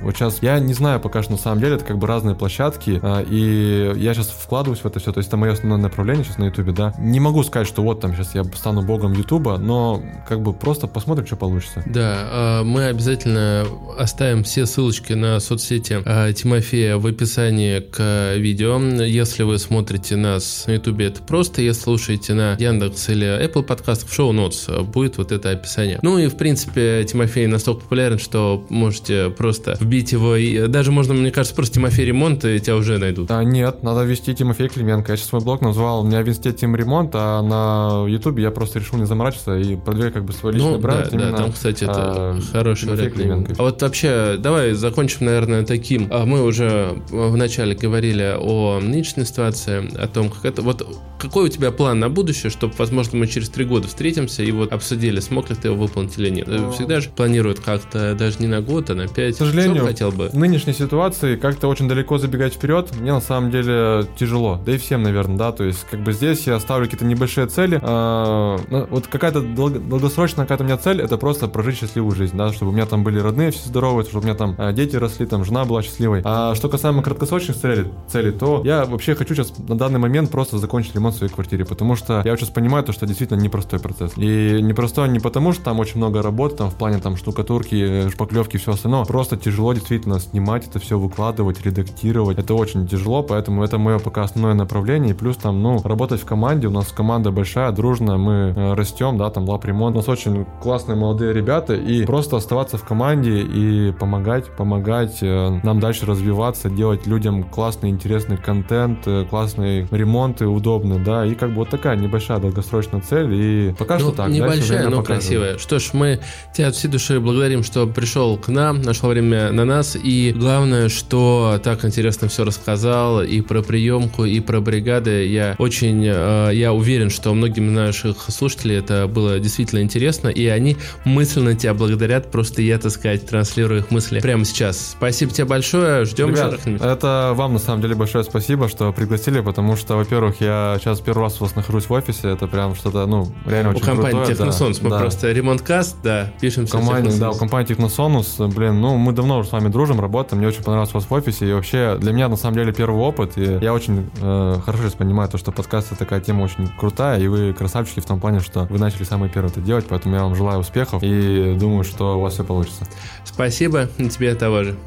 Speaker 2: вот сейчас я не знаю пока что на самом деле, это как бы разные площадки, э, и я сейчас вкладываюсь в это все, то есть это мое основное направление сейчас на Ютубе, да. Не могу сказать, что вот там сейчас я стану богом Ютуба, но как бы просто посмотрим, что получится.
Speaker 1: Да, э, мы обязательно оставим все ссылочки на соцсети э, Тимофея в описании к видео. Если вы смотрите нас на Ютубе, это просто, если слушаете на Яндекс или Apple подкастах, в шоу-нотс будет вот это описание. Ну и, в принципе, Тимофей настолько популярен, что можете просто вбить его. И даже можно, мне кажется, просто Тимофей Ремонт, и тебя уже найдут.
Speaker 2: Да, нет, надо ввести Тимофей Клименко. Я сейчас свой блог назвал, у меня в инсте Тим Ремонт, а на Ютубе я просто решил не заморачиваться и продвигать как бы свой личный
Speaker 1: ну,
Speaker 2: бренд.
Speaker 1: Да, да, там, кстати, это а, хороший вариант. Клименко. А вот вообще, давай закончим, наверное, таким. А мы уже в начале говорили о нынешней ситуации, о том, как это... Вот какой у тебя план на будущее, чтобы, возможно, мы через три года встретимся и вот обсудили, смог ли ты его выполнить или нет. Но... Всегда же планируют как-то даже не на год, а на пять.
Speaker 2: К сожалению, хотел бы? в нынешней ситуации как-то очень далеко забегать вперед мне на самом деле тяжело. Да и всем, наверное, да. То есть, как бы здесь я ставлю какие-то небольшие цели. А, ну, вот какая-то долгосрочная какая-то у меня цель, это просто прожить счастливую жизнь, да, чтобы у меня там были родные все здоровые, чтобы у меня там а, дети росли, там жена была счастливой. А что касаемо краткосрочных целей, целей, то я вообще хочу сейчас на данный момент просто закончить ремонт в своей квартире, потому что я сейчас понимаю то, что действительно непростой процесс. И непростой не потому, что там очень много работы, там в плане там штукатурки, шпаклевки и все остальное. Просто тяжело действительно снимать это все, выкладывать, редактировать. Это очень тяжело, поэтому это мое пока основное направление. И плюс там, ну, работать в команде. У нас команда большая, дружная, мы э, растем, да, там лап ремонт. У нас очень классные молодые ребята. И просто оставаться в команде и помогать, помогать э, нам дальше развиваться, делать людям классный, интересный контент, э, классные ремонты удобные, да. И как бы вот такая небольшая долгосрочная цель. И пока ну, что так.
Speaker 1: Небольшая, но покажет. красивая. Что ж, мы тебя от всей души благодарим, что пришел к нам, нашел время на нас. И главное, что так интересно все рассказал и про приемку, и про бригады. Я очень, э, я уверен, что многим наших слушателей это было действительно интересно, и они мысленно тебя благодарят. Просто я, так сказать, транслирую их мысли прямо сейчас. Спасибо тебе большое. Ждем
Speaker 2: Ребят, Это вам на самом деле большое спасибо, что пригласили, потому что, во-первых, я сейчас первый раз у вас нахожусь в офисе. Это прям что-то, ну, реально у очень
Speaker 1: компании
Speaker 2: крутое.
Speaker 1: Техносонус. Да, мы да. просто ремонткаст, да, пишем
Speaker 2: компании, Да, у компании Техносонус, блин, ну, мы давно уже с вами дружим, работаем. Мне очень понравилось вас в офисе. И вообще, для меня, на самом деле, первый опыт. И я очень э, хорошо сейчас понимаю то, что подкаст это такая тема очень крутая. И вы красавчики в том плане, что вы начали самые первые это делать. Поэтому я вам желаю успехов. И думаю, что у вас все получится.
Speaker 1: Спасибо. И тебе того же.